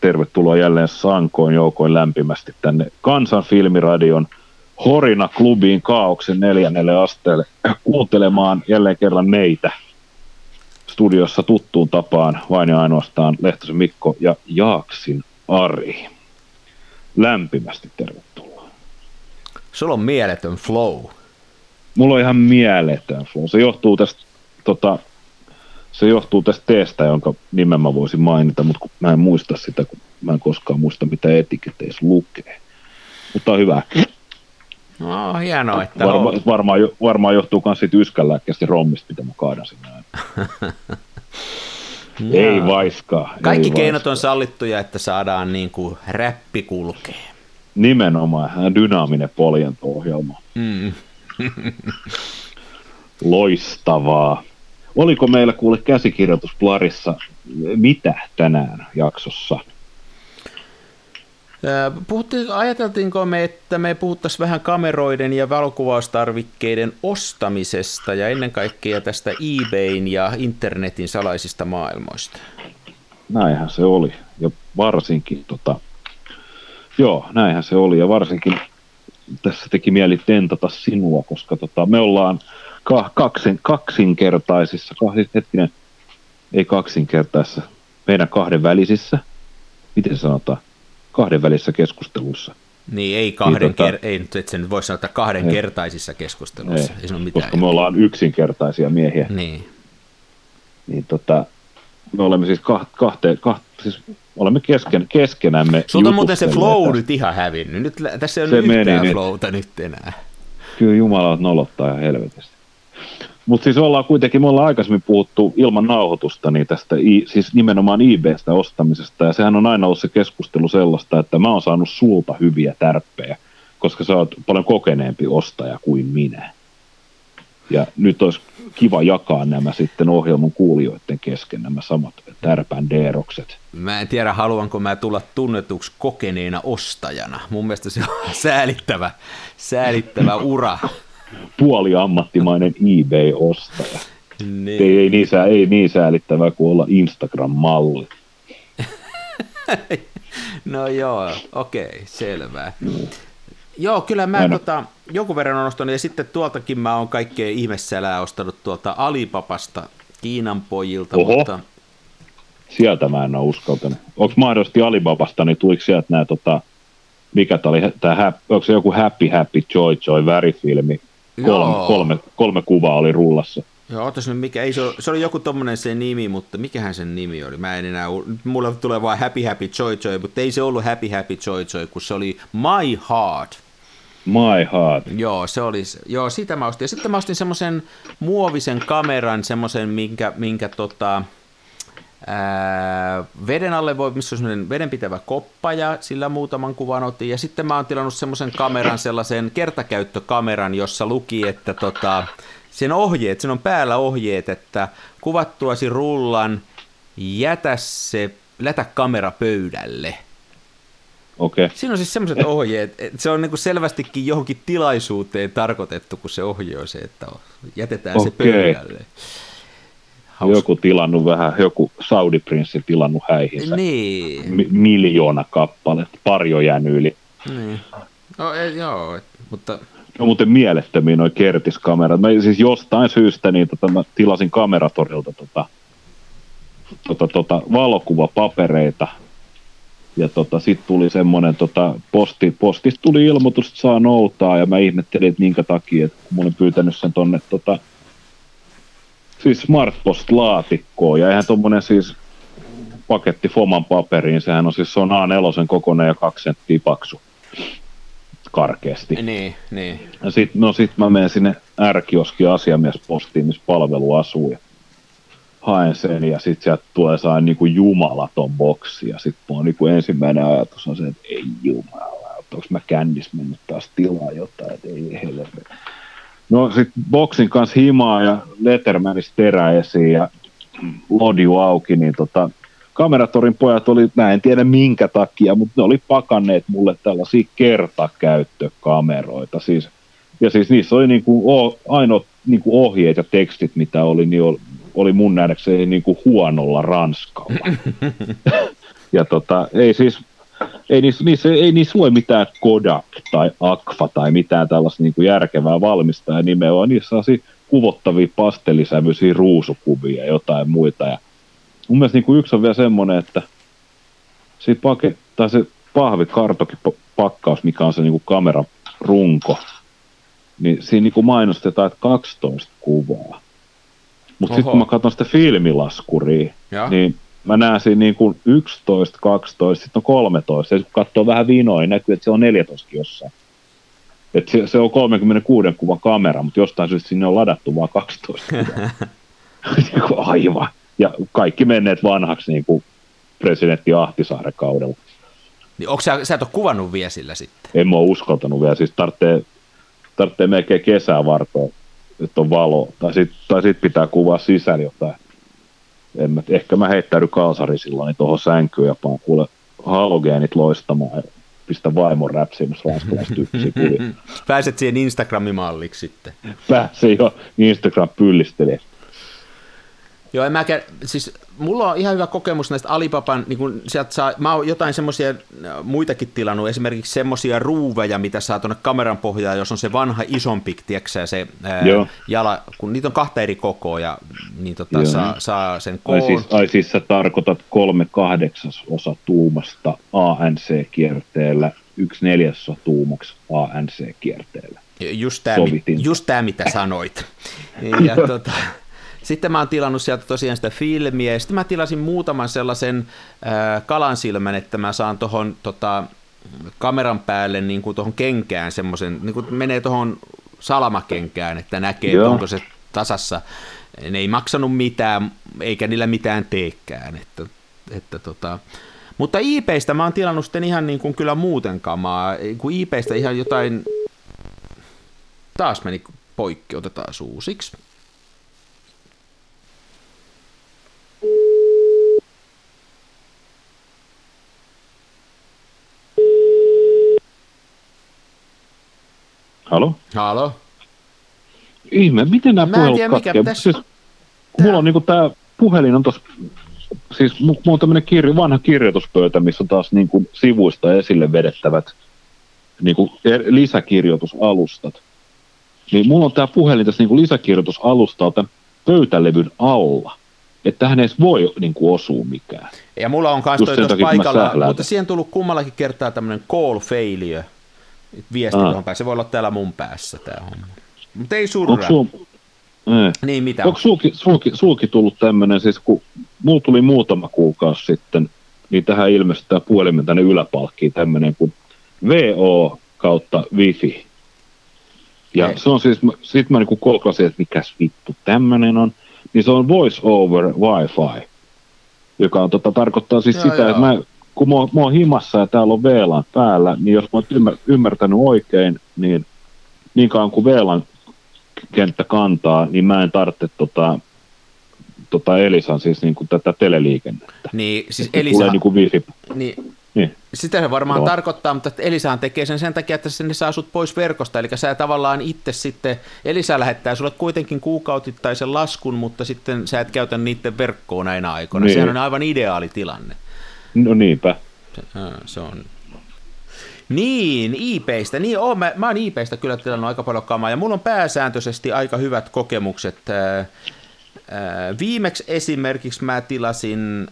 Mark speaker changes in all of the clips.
Speaker 1: tervetuloa jälleen Sankoin joukoin lämpimästi tänne Kansan filmiradion Horina klubiin Kaauksen neljännelle asteelle kuuntelemaan jälleen kerran meitä studiossa tuttuun tapaan vain ja ainoastaan Lehtosen Mikko ja Jaaksin Ari. Lämpimästi tervetuloa.
Speaker 2: Sulla on mieletön flow.
Speaker 1: Mulla on ihan mieletön flow. Se johtuu tästä, tota, se johtuu tästä teestä, jonka nimen mä voisin mainita, mutta kun mä en muista sitä, kun mä en koskaan muista, mitä etiketeissä lukee. Mutta on hyvä.
Speaker 2: No, hienoa, että
Speaker 1: Varma,
Speaker 2: on.
Speaker 1: varmaan, varmaan johtuu myös siitä yskänlääkkeestä rommista, mitä mä kaadan sinne aina. ei vaiskaa.
Speaker 2: Kaikki
Speaker 1: ei
Speaker 2: keinot
Speaker 1: vaiskaa.
Speaker 2: on sallittuja, että saadaan niin kuin räppi kulkee.
Speaker 1: Nimenomaan dynaaminen poljento-ohjelma.
Speaker 2: Mm.
Speaker 1: Loistavaa. Oliko meillä kuule käsikirjoitus Plarissa mitä tänään jaksossa?
Speaker 2: Puhuttiin, ajateltiinko me, että me puhuttaisiin vähän kameroiden ja valokuvaustarvikkeiden ostamisesta ja ennen kaikkea tästä eBayn ja internetin salaisista maailmoista?
Speaker 1: Näinhän se oli. Ja varsinkin, tota, joo, näinhän se oli. Ja varsinkin tässä teki mieli tentata sinua, koska tota, me ollaan kaksin, kaksinkertaisissa, kahden, hetkinen, ei kaksinkertaisissa, meidän kahdenvälisissä, miten se sanotaan, kahdenvälisissä keskusteluissa.
Speaker 2: Niin, ei kahden
Speaker 1: Niin, tota-
Speaker 2: ker- ei nyt, et sen voi sanoa, että kahden
Speaker 1: Ei.
Speaker 2: kertaisissa keskusteluissa. Ei, ei mitään.
Speaker 1: koska me ollaan yksinkertaisia miehiä.
Speaker 2: Niin.
Speaker 1: Niin tota, me olemme siis, kah- kahte, kah- siis olemme kesken, keskenämme
Speaker 2: Sulta muuten se flow nyt ihan hävinnyt. Nyt, tässä ei ole yhtään flowta nyt enää.
Speaker 1: Kyllä Jumala nolottaa ihan helvetisti. Mutta siis ollaan kuitenkin, me ollaan aikaisemmin puhuttu ilman nauhoitusta niin tästä, siis nimenomaan eBaystä ostamisesta, ja sehän on aina ollut se keskustelu sellaista, että mä oon saanut sulta hyviä tärppejä, koska sä oot paljon kokeneempi ostaja kuin minä. Ja nyt olisi kiva jakaa nämä sitten ohjelman kuulijoiden kesken, nämä samat tärpän deerokset.
Speaker 2: Mä en tiedä, haluanko mä tulla tunnetuksi kokeneena ostajana. Mun mielestä se on säälittävä, säälittävä ura.
Speaker 1: Puoliammattimainen eBay-ostaja.
Speaker 2: Niin.
Speaker 1: Ei, ei, niin, sää, ei niin säälittävää kuin olla Instagram-malli.
Speaker 2: No joo, okei, selvää. Joo, kyllä mä
Speaker 1: Aina.
Speaker 2: tota, jonkun verran on ostanut, ja sitten tuoltakin mä oon kaikkea ihmessälää ostanut tuolta Alipapasta Kiinan pojilta,
Speaker 1: Oho.
Speaker 2: mutta
Speaker 1: Sieltä mä en ole uskaltanut. Onko mahdollisesti Alibabasta, niin tuliko sieltä nämä, tota, mikä tämä oli, tää, onko se joku Happy Happy Joy Joy värifilmi? Kolme, kolme, kolme kuvaa oli rullassa.
Speaker 2: Joo, otas nyt mikä, ei se, se oli joku tommonen se nimi, mutta mikähän sen nimi oli? Mä en enää, mulle tulee vaan Happy Happy Joy Joy, mutta ei se ollut Happy Happy Joy Joy, kun se oli My Heart.
Speaker 1: My heart.
Speaker 2: Joo, se oli, joo, sitä mä ostin. Ja sitten mä ostin semmoisen muovisen kameran, semmoisen, minkä, minkä tota, ää, veden alle voi, missä on vedenpitävä koppa ja sillä muutaman kuvan otin. Ja sitten mä oon tilannut semmoisen kameran, sellaisen kertakäyttökameran, jossa luki, että tota, sen ohjeet, sen on päällä ohjeet, että kuvattuasi rullan, jätä se, lätä kamera pöydälle.
Speaker 1: Okei. Okay.
Speaker 2: Siinä on siis semmoiset ohjeet, että se on niinku selvästikin johonkin tilaisuuteen tarkoitettu, kun se ohje on se, että jätetään se
Speaker 1: Okei.
Speaker 2: pöydälle. Hauska.
Speaker 1: Joku tilannut vähän, joku Saudi-prinssi tilannut häihinsä.
Speaker 2: Niin,
Speaker 1: Mi- miljoona kappaletta, pari on jäänyt yli.
Speaker 2: niin. No, ei, joo, et, mutta
Speaker 1: No muuten mielettömiä noin kertiskamerat. Mä siis jostain syystä niin tota, mä tilasin kameratorilta tota, tota, tota, valokuvapapereita. Ja tota, sitten tuli semmoinen, tota, posti, postista tuli ilmoitus, että saa noutaa, ja mä ihmettelin, että minkä takia, että kun mä olin pyytänyt sen tonne tota, siis Smartpost-laatikkoon, ja eihän tommonen siis paketti Foman paperiin, sehän on siis se on A4 kokoinen ja kaksi senttiä paksu karkeasti.
Speaker 2: niin, niin.
Speaker 1: Ja sit, no sit mä menen sinne R-kioski asiamiespostiin, missä palvelu asuu ja haen sen ja sit sieltä tulee saa niinku jumalaton boksi ja sit mun niinku ensimmäinen ajatus on se, että ei että onko mä kännis mennyt taas tilaa jotain, että ei helvetti. No sitten boksin kanssa himaa ja Lettermanista terä esiin ja lodju auki, niin tota, kameratorin pojat oli, mä en tiedä minkä takia, mutta ne oli pakanneet mulle tällaisia kertakäyttökameroita. Siis, ja siis niissä oli niin kuin, ainoa niin kuin ohjeet ja tekstit, mitä oli, niin oli, oli mun nähdäkseni niin kuin huonolla ranskalla. ja tota, ei siis, ei niissä, niissä, ei niissä lue mitään Kodak tai Akfa tai mitään tällaista niin kuin järkevää valmistajaa nimeä, vaan niissä on kuvottavia pastellisävyisiä ruusukuvia ja jotain muita. Ja mun mielestä niin kuin yksi on vielä semmoinen, että se, pake, tai se pahvikartokipakkaus, mikä on se niin kuin kameran runko, niin siinä niin kuin mainostetaan, että 12 kuvaa. Mutta sitten kun mä katson sitä filmilaskuria, ja. niin mä näen siinä niin kuin 11, 12, sitten on 13. Ja kun katsoo vähän vinoa, niin näkyy, että se on 14 jossain. Et se, se on 36 kuvan kamera, mutta jostain syystä sinne on ladattu vain 12 kuvaa. Niinku aivan. Ja kaikki menneet vanhaksi niin kuin presidentti Ahtisaaren kaudella.
Speaker 2: Niin onko sä, sä et ole kuvannut vielä sillä sitten?
Speaker 1: En mä ole uskaltanut vielä, siis tarvitsee, tarvitsee melkein kesää vartoa, että on valo, tai sitten tai sit pitää kuvaa sisällä jotain. En mä, ehkä mä heittäydyn kalsari silloin niin tuohon sänkyyn ja paan kuule halogeenit loistamaan ja pistä vaimon räpsiin, jos ranskalaistyppisiä kuvia.
Speaker 2: Pääset siihen Instagramimalliksi sitten.
Speaker 1: Pääsee jo Instagram pyllistelijä.
Speaker 2: Joo, en mäkään, siis mulla on ihan hyvä kokemus näistä Alipapan, niin kun sieltä saa, mä oon jotain semmoisia äh, muitakin tilannut, esimerkiksi semmoisia ruuveja, mitä saa tuonne kameran pohjaan, jos on se vanha isompi, tiedätkö se ää, äh, jala, kun niitä on kahta eri kokoa, ja niin tota, saa, saa sen koon.
Speaker 1: Ai siis, ai siis sä tarkoitat kolme kahdeksasosa tuumasta ANC-kierteellä, yksi neljäsosa tuumaksi ANC-kierteellä.
Speaker 2: Just tämä, just tämä, mitä sanoit. Ja, tota, sitten mä oon tilannut sieltä tosiaan sitä filmiä, ja sitten mä tilasin muutaman sellaisen äh, kalansilmän, että mä saan tuohon tota, kameran päälle niin kuin tuohon kenkään semmoisen, niin kuin menee tuohon salamakenkään, että näkee, Joo. onko se tasassa. Ne ei maksanut mitään, eikä niillä mitään teekään. Että, että tota. Mutta IPistä mä oon tilannut sitten ihan niin kuin kyllä muuten kamaa. Kun IPistä ihan jotain, taas meni poikki, otetaan suusiksi.
Speaker 1: Halo?
Speaker 2: Halo?
Speaker 1: Ihme, miten nämä puhelut katkeaa? Tässä... Siis, mulla on niinku tää puhelin on tossa, siis mulla on tämmönen kirjo, vanha kirjoituspöytä, missä on taas niinku sivuista esille vedettävät niinku lisäkirjoitusalustat. Niin mulla on tää puhelin tässä niinku lisäkirjoitusalustalta pöytälevyn alla. Että tähän ei edes voi niin kuin, osua mikään.
Speaker 2: Ja mulla on kanssa tuossa paikalla, mutta siihen on tullut kummallakin kertaa tämmöinen call failure, viesti tuohon päässä. Se voi olla täällä mun päässä tämä homma. Mutta ei surra. Onko Niin, mitä
Speaker 1: Onko sulki, sulki, sulki tullut tämmöinen, siis kun mulla tuli muutama kuukausi sitten, niin tähän ilmestyi tämä puhelimen tänne yläpalkkiin tämmöinen kuin VO kautta Wifi. Ja ei. se on siis, sit mä niinku kolklasin, että mikäs vittu tämmöinen on, niin se on voice over Wi-Fi, joka on, tota, tarkoittaa siis joo, sitä, joo. että mä kun mä, mä oon himassa ja täällä on VLAN päällä, niin jos mä oon ymmär, ymmärtänyt oikein, niin niin kauan kuin VLAN kenttä kantaa, niin mä en tarvitse tota, tota Elisan siis niin kuin tätä teleliikennettä.
Speaker 2: Niin, siis Elisa... Tulee
Speaker 1: niin kuin wifi.
Speaker 2: Niin, niin. Sitä se varmaan Joo. tarkoittaa, mutta Elisahan tekee sen sen takia, että se saa sut pois verkosta, eli sä tavallaan itse sitten, Elisa lähettää sulle kuitenkin kuukautittaisen laskun, mutta sitten sä et käytä niiden verkkoon näinä aikoina. Niin. Sehän on aivan ideaali tilanne.
Speaker 1: No niinpä.
Speaker 2: Se, se on. Niin, IPistä. Niin, oo, mä, mä oon IPistä kyllä tilannut aika paljon kamaa, ja mulla on pääsääntöisesti aika hyvät kokemukset. viimeksi esimerkiksi mä tilasin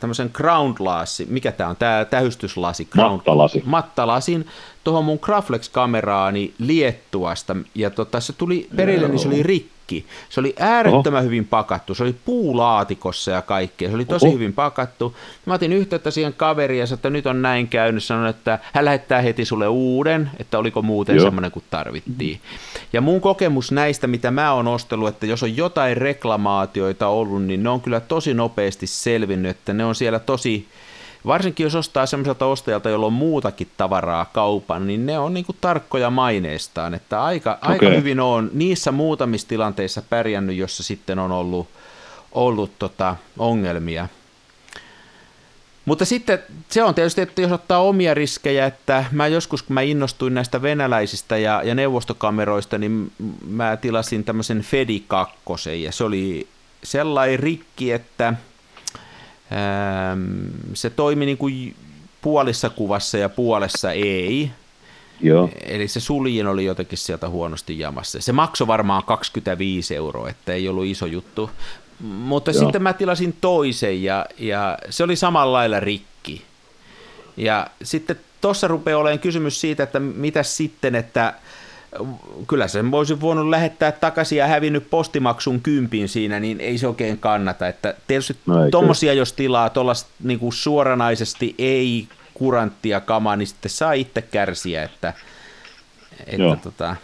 Speaker 2: tämmöisen ground lasi, mikä tämä on, tämä tähystyslasi.
Speaker 1: Ground, mattalasi.
Speaker 2: Mattalasin tuohon mun Graflex-kameraani Liettuasta, ja tota, se tuli perille, niin se oli rikki rikki. Se oli äärettömän Oho. hyvin pakattu, se oli puulaatikossa ja kaikkea, se oli tosi Oho. hyvin pakattu. Mä otin yhteyttä siihen kaveriin ja että nyt on näin käynyt, sanon, että hän lähettää heti sulle uuden, että oliko muuten semmoinen kuin tarvittiin. Ja mun kokemus näistä, mitä mä oon ostellut, että jos on jotain reklamaatioita ollut, niin ne on kyllä tosi nopeasti selvinnyt, että ne on siellä tosi varsinkin jos ostaa semmoiselta ostajalta, jolla on muutakin tavaraa kaupan, niin ne on niin kuin tarkkoja maineestaan, että aika, okay. aika hyvin on niissä muutamissa tilanteissa pärjännyt, jossa sitten on ollut, ollut tota ongelmia. Mutta sitten se on tietysti, että jos ottaa omia riskejä, että mä joskus kun mä innostuin näistä venäläisistä ja, ja neuvostokameroista, niin mä tilasin tämmöisen Fedi 2 ja se oli sellainen rikki, että se toimi niin kuin puolissa kuvassa ja puolessa ei.
Speaker 1: Joo.
Speaker 2: Eli se suljin oli jotenkin sieltä huonosti jamassa. Se maksoi varmaan 25 euroa, että ei ollut iso juttu. Mutta Joo. sitten mä tilasin toisen ja, ja se oli samalla lailla rikki. Ja sitten tuossa rupeaa olemaan kysymys siitä, että mitä sitten, että kyllä sen voisi voinut lähettää takaisin ja hävinnyt postimaksun kympin siinä, niin ei se oikein kannata. Että tietysti no tuommoisia, jos tilaa tuollaista niin suoranaisesti ei kuranttia kamaa, niin sitten saa itse kärsiä, että, että tota,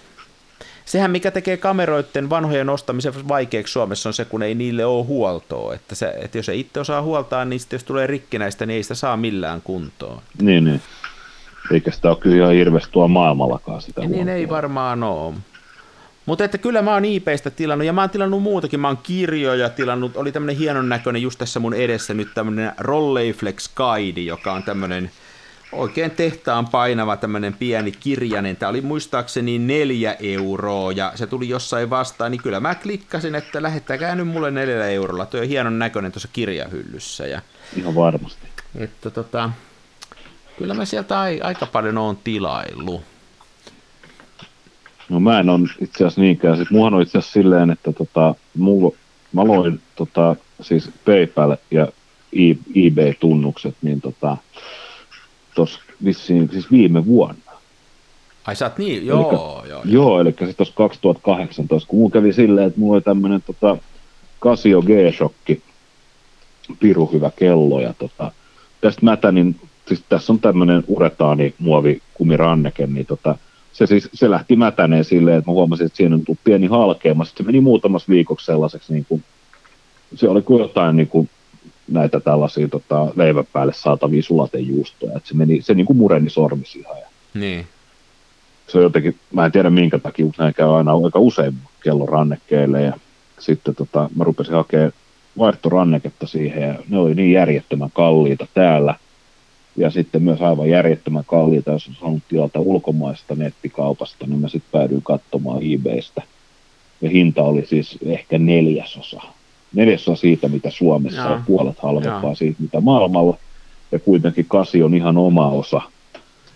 Speaker 2: sehän mikä tekee kameroiden vanhojen ostamisen vaikeaksi Suomessa on se, kun ei niille ole huoltoa. Että, se, että jos ei itse osaa huoltaa, niin sitten jos tulee rikkinäistä, niin ei sitä saa millään kuntoon.
Speaker 1: Niin, niin. Eikä sitä ole kyllä ihan hirveästi tuolla maailmallakaan sitä
Speaker 2: Niin ei varmaan ole. Mutta että kyllä mä oon IPstä tilannut, ja mä oon tilannut muutakin, mä oon kirjoja tilannut, oli tämmönen hienon näköinen just tässä mun edessä nyt tämmönen Rolleiflex Guide, joka on tämmönen oikein tehtaan painava tämmöinen pieni kirjanen. Tämä oli muistaakseni neljä euroa ja se tuli jossain vastaan, niin kyllä mä klikkasin, että lähettäkää nyt mulle neljällä eurolla. Tuo on hienon näköinen tuossa kirjahyllyssä. Ja,
Speaker 1: Ihan varmasti.
Speaker 2: Että tota, kyllä mä sieltä aika paljon oon tilaillut.
Speaker 1: No mä en ole itse asiassa niinkään. Siis muahan on itse asiassa silleen, että tota, mulla, mä loin tota, siis PayPal ja eBay-tunnukset, niin tota, tuossa vissiin siis viime vuonna.
Speaker 2: Ai sä oot niin, joo, elikkä, joo, joo.
Speaker 1: Joo, eli sitten tuossa 2018, kun mulla kävi silleen, että mulla oli tämmöinen tota, Casio G-shokki, piru hyvä kello, ja tota, tästä mätänin, siis tässä on tämmöinen uretaani muovikumiranneke, niin tota, se, siis, se lähti mätäneen silleen, että mä huomasin, että siinä on tullut pieni halkeama, sitten se meni muutamassa viikoksi sellaiseksi, niin kuin, se oli kuin jotain niin kuin näitä tällaisia tota, leivän päälle saatavia sulatejuustoja, että se, meni, se niin kuin mureni sormisi ihan. Ja
Speaker 2: niin.
Speaker 1: Se on jotenkin, mä en tiedä minkä takia, mutta näin käy aina aika usein kellon rannekkeelle ja sitten tota, mä rupesin hakemaan vaihtoranneketta siihen ja ne oli niin järjettömän kalliita täällä ja sitten myös aivan järjettömän kalliita, jos on saanut tilata ulkomaista nettikaupasta, niin mä sitten päädyin katsomaan eBaystä. Ja hinta oli siis ehkä neljäsosa neljäsosa siitä, mitä Suomessa on, puolet halvempaa Jaa. siitä, mitä maailmalla, ja kuitenkin kasi on ihan oma osa,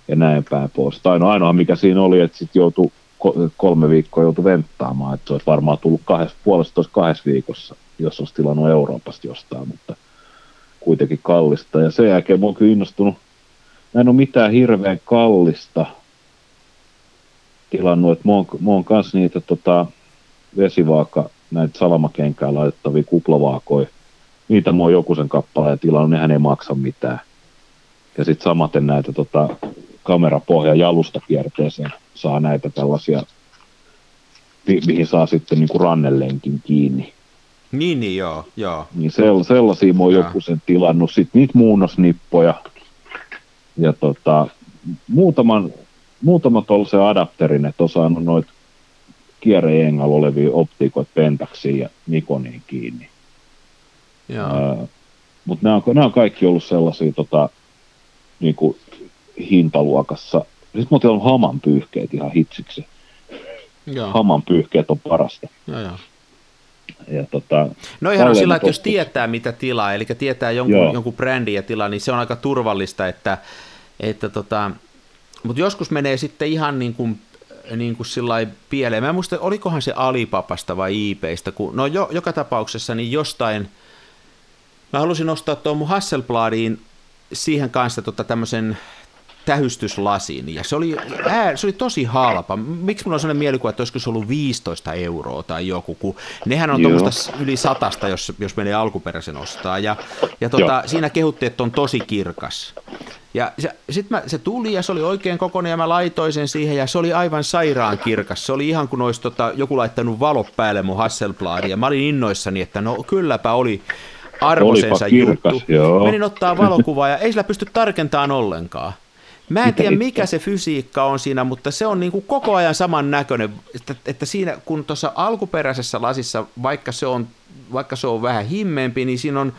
Speaker 1: ja näin päin pois. Tai no ainoa, mikä siinä oli, että sitten joutui kolme viikkoa joutui venttaamaan, että se olisi varmaan tullut kahdessa, puolestoista kahdessa viikossa, jos olisi tilannut Euroopasta jostain, mutta kuitenkin kallista. Ja sen jälkeen mä oon kyllä innostunut, mä en ole mitään hirveän kallista tilannut, että mä oon, mä oon kanssa niitä tota, vesivaaka näitä salamakenkään laitettavia kuplavaakoja. Niitä mua joku sen kappaleen tilannut, nehän ei maksa mitään. Ja sitten samaten näitä tota, kamerapohja jalustakierteeseen saa näitä tällaisia, mi- mihin saa sitten niinku rannellenkin kiinni.
Speaker 2: Niin, niin joo, joo.
Speaker 1: Niin sell- sellaisia mä oon joku sen tilannut. Sitten niitä muunnosnippoja ja tota, muutaman, muutama tuollaisen adapterin, että on saanut noita kierrejengalla olevia optiikoita Pentaxiin ja Nikoniin kiinni. Uh, Mutta nämä on, nämä on kaikki ollut sellaisia tota, niin kuin hintaluokassa. Sitten mä oon haman pyyhkeet ihan hitsiksi. Joo. Haman pyyhkeet on parasta.
Speaker 2: Joo, joo.
Speaker 1: Ja tota,
Speaker 2: no ihan on sillä, että jos tietää mitä tilaa, eli tietää jonkun, jonkun brändin ja tilaa, niin se on aika turvallista, että, että tota, mutta joskus menee sitten ihan niin kuin niin kuin sillä pieleen. Mä en muista, olikohan se Alipapasta vai IPistä, kun, no jo, joka tapauksessa niin jostain, mä halusin ostaa tuon mun Hasselbladiin siihen kanssa tota tämmöisen tähystyslasin, ja se oli, ää, se oli tosi halpa. Miksi mulla on sellainen mielikuva, että olisiko se ollut 15 euroa tai joku, kun nehän on tuommoista yli satasta, jos, jos menee alkuperäisen ostaa, ja, ja tota, siinä kehuttiin, että on tosi kirkas. Ja sitten se tuli ja se oli oikein kokoinen ja mä laitoin sen siihen ja se oli aivan sairaan kirkas. Se oli ihan kuin olisi tota, joku laittanut valo päälle mun Hasselbladiin ja mä olin innoissani, että no kylläpä oli, arvoisensa
Speaker 1: Olipa kirkas,
Speaker 2: juttu.
Speaker 1: joo.
Speaker 2: Menin ottaa valokuvaa ja ei sillä pysty tarkentamaan ollenkaan. Mä en tiedä, mikä se fysiikka on siinä, mutta se on niin kuin koko ajan saman näköinen, että, että siinä kun tuossa alkuperäisessä lasissa, vaikka se, on, vaikka se on vähän himmeempi, niin siinä on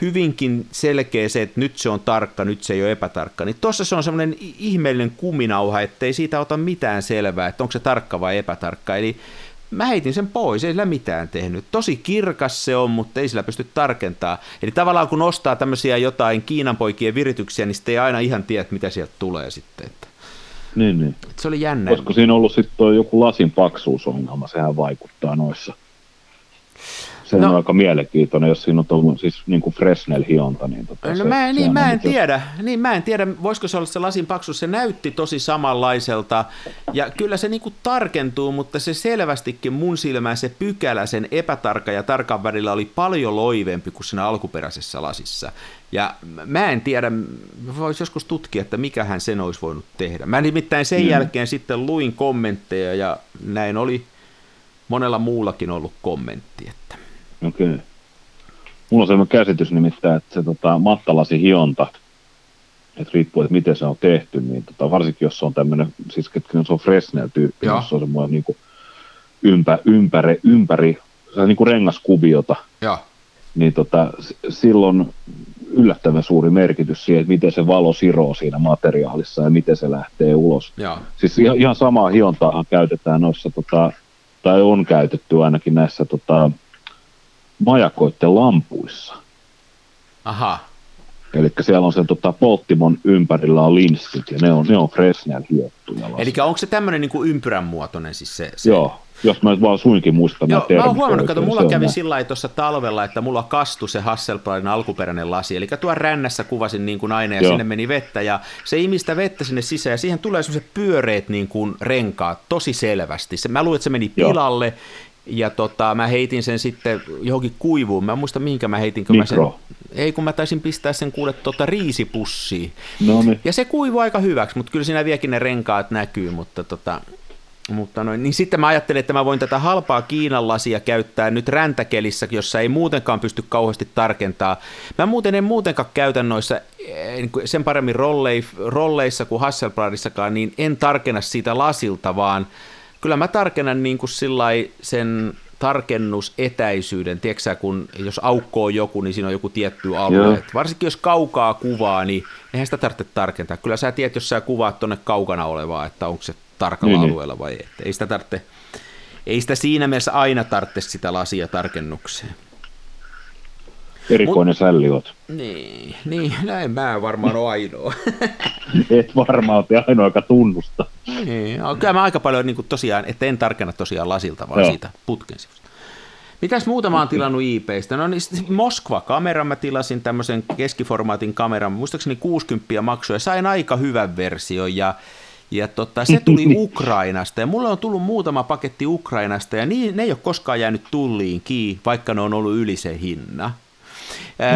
Speaker 2: hyvinkin selkeä se, että nyt se on tarkka, nyt se ei ole epätarkka. Niin tuossa se on semmoinen ihmeellinen kuminauha, ettei siitä ota mitään selvää, että onko se tarkka vai epätarkka. Eli mä heitin sen pois, ei sillä mitään tehnyt. Tosi kirkas se on, mutta ei sillä pysty tarkentaa. Eli tavallaan kun ostaa tämmöisiä jotain Kiinan poikien virityksiä, niin sitten ei aina ihan tiedä, mitä sieltä tulee sitten. Että,
Speaker 1: Niin, niin.
Speaker 2: se oli jännä.
Speaker 1: Olisiko siinä ollut sitten joku lasin paksuusongelma, sehän vaikuttaa noissa. Se
Speaker 2: No.
Speaker 1: on aika mielenkiintoinen, jos siinä on ollut siis niin kuin Fresnel-hionta. Niin, tota,
Speaker 2: No
Speaker 1: se,
Speaker 2: mä, en- niin, mä en
Speaker 1: jos-
Speaker 2: tiedä, niin mä en tiedä, voisiko se olla se lasin paksuus, se näytti tosi samanlaiselta, ja kyllä se niinku tarkentuu, mutta se selvästikin mun silmään se pykälä sen epätarkan ja tarkan välillä oli paljon loivempi kuin siinä alkuperäisessä lasissa. Ja mä en tiedä, voisi joskus tutkia, että mikähän sen olisi voinut tehdä. Mä nimittäin sen
Speaker 1: Mm.
Speaker 2: jälkeen sitten luin kommentteja, ja näin oli monella muullakin ollut kommentti, että
Speaker 1: Okei. Okay. Mulla on sellainen käsitys nimittäin, että se tota, mattalasi hionta, että riippuu, että miten se on tehty, niin tota, varsinkin jos se on tämmöinen, siis ketkä se on Fresnel-tyyppi, jos se on semmoinen niin kuin ympä, ympäri, ympäri, se on niin kuin rengaskuviota,
Speaker 2: joo,
Speaker 1: niin tota, silloin yllättävän suuri merkitys siihen, että miten se valo siroo siinä materiaalissa ja miten se lähtee ulos.
Speaker 2: joo,
Speaker 1: Siis ihan, ihan samaa hiontaahan käytetään noissa, tota, tai on käytetty ainakin näissä tota, majakoiden lampuissa.
Speaker 2: aha,
Speaker 1: Eli siellä on sen tota, polttimon ympärillä on linssit ja ne on, ne on Fresnel hiottuja.
Speaker 2: eli onko se tämmöinen niinku ympyrän muotoinen siis se, se
Speaker 1: Joo, jos mä nyt vaan suinkin muistan
Speaker 2: Joo, mä oon huomannut, että mulla kävi sillä lailla tuossa talvella, että mulla kastui se Hasselbladin alkuperäinen lasi, eli tuo rännässä kuvasin niin kuin aina, ja
Speaker 1: Joo.
Speaker 2: sinne meni vettä, ja se imistä vettä sinne sisään, ja siihen tulee semmoiset pyöreät niin kuin renkaat tosi selvästi. Se, mä luulen, että se meni
Speaker 1: Joo.
Speaker 2: Ja tota, mä heitin sen sitten johonkin kuivuun. Mä en muista, mihinkä mä heitin. Kun mä sen,
Speaker 1: Mikro.
Speaker 2: ei, kun mä taisin pistää sen kuule tota riisipussiin.
Speaker 1: No niin,
Speaker 2: Ja se kuivui aika hyväksi, mutta kyllä siinä vieläkin ne renkaat näkyy, mutta tota, mutta noin, niin sitten mä ajattelin, että mä voin tätä halpaa Kiinan lasia käyttää nyt räntäkelissä, jossa ei muutenkaan pysty kauheasti tarkentaa. Mä muuten en muutenkaan käytä noissa eh, niin sen paremmin rollei, rolleissa kuin Hasselbladissakaan, niin en tarkenna siitä lasilta, vaan kyllä mä tarkennan niin kuin sen tarkennusetäisyyden, tiedätkö kun jos aukko on joku, niin siinä on joku tietty alue.
Speaker 1: Joo.
Speaker 2: Et varsinkin jos kaukaa kuvaa, niin eihän sitä tarvitse tarkentaa. Kyllä sä tiedät, jos sä kuvaat tuonne kaukana olevaa, että onko se tarkalla
Speaker 1: Niin, niin.
Speaker 2: alueella vai ei. Ei sitä tarvitse, ei sitä siinä mielessä aina tarvitse sitä lasia tarkennukseen.
Speaker 1: Erikoinen sälli oot.
Speaker 2: Niin, niin, näin mä varmaan ole ainoa.
Speaker 1: Et varmaan ole ainoa, joka tunnusta.
Speaker 2: niin, no, kyllä mä aika paljon niin kuin tosiaan, että en tarkenna tosiaan lasilta, vaan
Speaker 1: Joo.
Speaker 2: siitä putken sivusta. Mitäs muuta mä oon tilannut IPstä? No niin, sit Moskva-kamera mä tilasin tämmöisen keskiformaatin kameran, muistaakseni 60 maksua ja sain aika hyvän version ja ja tota, se tuli Ukrainasta ja mulle on tullut muutama paketti Ukrainasta ja niin, ne ei ole koskaan jäänyt tulliin kiinni, vaikka ne on ollut yli se hinna.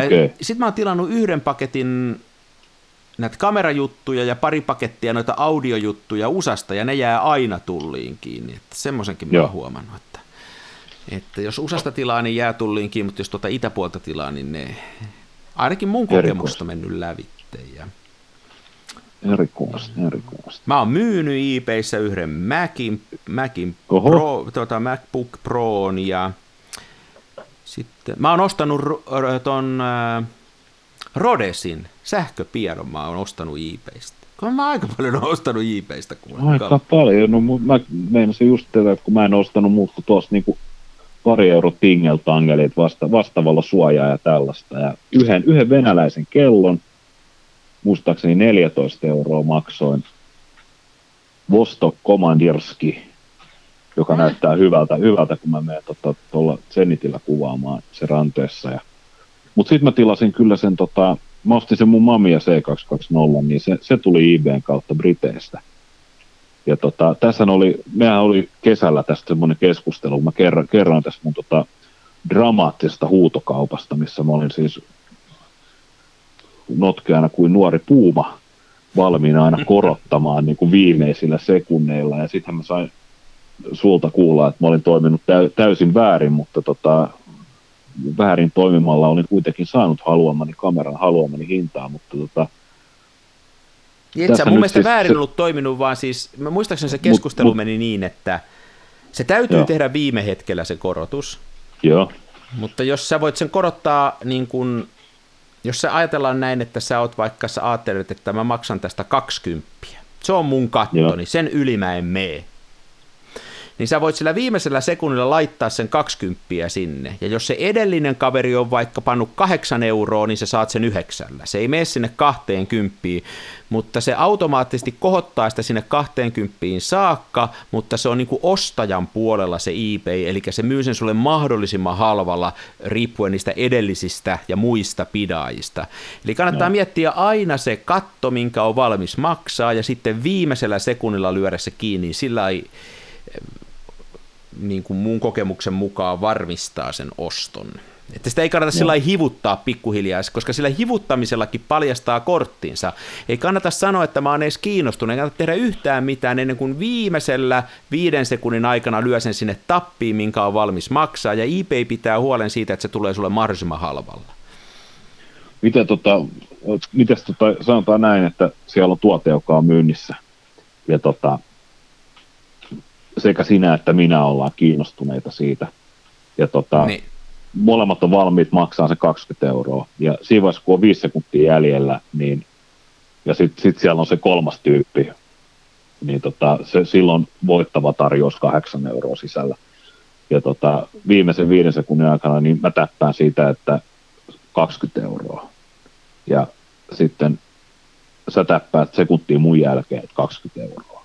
Speaker 1: Okei.
Speaker 2: Sitten mä oon tilannut yhden paketin näitä kamerajuttuja ja pari pakettia noita audiojuttuja USAsta ja ne jää aina tulliin kiinni. Että semmoisenkin mä oon huomannut, että, että jos USAsta tilaa, niin jää tulliin kiinni, mutta jos tuota itäpuolta tilaa, niin ne ainakin mun kokemusta mennyt lävitte. Ja
Speaker 1: Erikoista, erikoista.
Speaker 2: mä oon myynyt eBayssä yhden Macin, Macin
Speaker 1: Oho.
Speaker 2: Pro, tuota MacBook Proon ja sitten mä oon ostanut ton äh, Rodesin sähköpianon mä oon ostanut eBaystä. Kun mä aika paljon oon ostanut eBaystä. Kuule.
Speaker 1: Aika paljon. No, mä meinasin just tätä, että kun mä en ostanut muuta tuosta niinku pari euro tingeltangelit vasta, vastavalla suojaa ja tällaista. Ja yhden, yhden venäläisen kellon, muistaakseni 14 euroa maksoin. Vostok Komandirski, joka näyttää hyvältä, hyvältä kun mä menen tuolla tota, Zenitillä kuvaamaan se ranteessa. Ja... Mutta sitten mä tilasin kyllä sen, tota, mä ostin sen mun Mamia C220, niin se, se tuli eBayn kautta Briteistä. Ja tota, tässä oli, mehän oli kesällä tästä semmoinen keskustelu, mä kerran, kerroin tästä mun tota, dramaattisesta huutokaupasta, missä mä olin siis notkeana kuin nuori puuma valmiina aina korottamaan niin kuin viimeisillä sekunneilla. Ja sitten mä sain sulta kuulla, että mä olin toiminut täy- täysin väärin, mutta tota, väärin toimimalla olin kuitenkin saanut haluamani kameran haluamani hintaa, mutta tota,
Speaker 2: niin et sä mun mielestä siis väärin se... ollut toiminut, vaan siis, mä muistaakseni se keskustelu mut, meni niin, että se täytyy joo. tehdä viime hetkellä se korotus.
Speaker 1: Joo.
Speaker 2: Mutta jos sä voit sen korottaa niin kuin, jos sä ajatellaan näin, että sä oot vaikka sä ajattelet, että mä maksan tästä 20, se on mun katto, Joo. sen yli mä en mee niin sä voit sillä viimeisellä sekunnilla laittaa sen 20 sinne. Ja jos se edellinen kaveri on vaikka pannut 8 euroa, niin sä saat sen yhdeksällä. Se ei mene sinne 20, mutta se automaattisesti kohottaa sitä sinne 20 saakka, mutta se on niin kuin ostajan puolella se eBay, eli se myy sen sulle mahdollisimman halvalla riippuen niistä edellisistä ja muista pidaajista. Eli kannattaa no. miettiä aina se katto, minkä on valmis maksaa, ja sitten viimeisellä sekunnilla lyödä se kiinni, sillä ei niin kuin mun kokemuksen mukaan varmistaa sen oston. Että sitä ei kannata no. sillä hivuttaa pikkuhiljaa, koska sillä hivuttamisellakin paljastaa korttinsa. Ei kannata sanoa, että mä oon edes kiinnostunut, ei kannata tehdä yhtään mitään ennen kuin viimeisellä viiden sekunnin aikana lyö sen sinne tappiin, minkä on valmis maksaa, ja eBay pitää huolen siitä, että se tulee sulle mahdollisimman halvalla.
Speaker 1: Mitä tota, mites tota, sanotaan näin, että siellä on tuote, joka on myynnissä, ja tota, sekä sinä että minä ollaan kiinnostuneita siitä. Ja tota, niin. molemmat on valmiit maksaa se 20 euroa. Ja siinä vaiheessa, kun on viisi sekuntia jäljellä, niin, ja sitten sit siellä on se kolmas tyyppi, niin tota, se, silloin voittava tarjous 8 euroa sisällä. Ja tota, viimeisen viiden sekunnin aikana niin mä täppään siitä, että 20 euroa. Ja sitten sä täppäät sekuntiin mun jälkeen, että 20 euroa.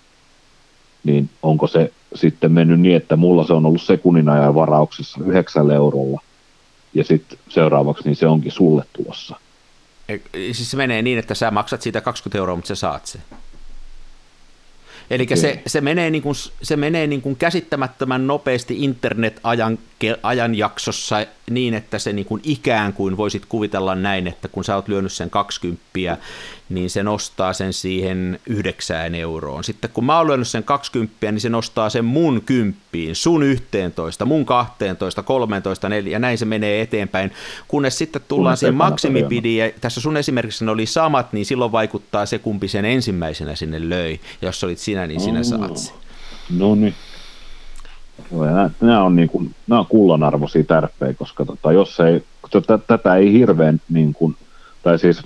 Speaker 1: Niin onko se sitten mennyt niin, että mulla se on ollut sekunnin ajan varauksessa 9 eurolla, ja sitten seuraavaksi niin se onkin sulle tulossa.
Speaker 2: Siis se menee niin, että sä maksat siitä 20 euroa, mutta sä saat se. Eli se, se menee, niin kuin, se menee niin kuin käsittämättömän nopeasti internet-ajan ajanjaksossa niin, että se niin kuin ikään kuin voisit kuvitella näin, että kun sä oot lyönyt sen 20, niin se nostaa sen siihen 9 euroon. Sitten kun mä oon lyönyt sen 20, niin se nostaa sen mun kymppiin, sun 11, mun 12, 13, 4, ja näin se menee eteenpäin, kunnes sitten tullaan siihen maksimipidiin, ja tässä sun esimerkiksi ne oli samat, niin silloin vaikuttaa se, kumpi sen ensimmäisenä sinne löi, jos olit sinä, niin sinä saat sen.
Speaker 1: No niin. Nämä, nämä, on niin kuin, nämä on kullanarvoisia tärppejä, koska tota, jos ei, tätä, tätä ei hirveän, niin kuin, tai siis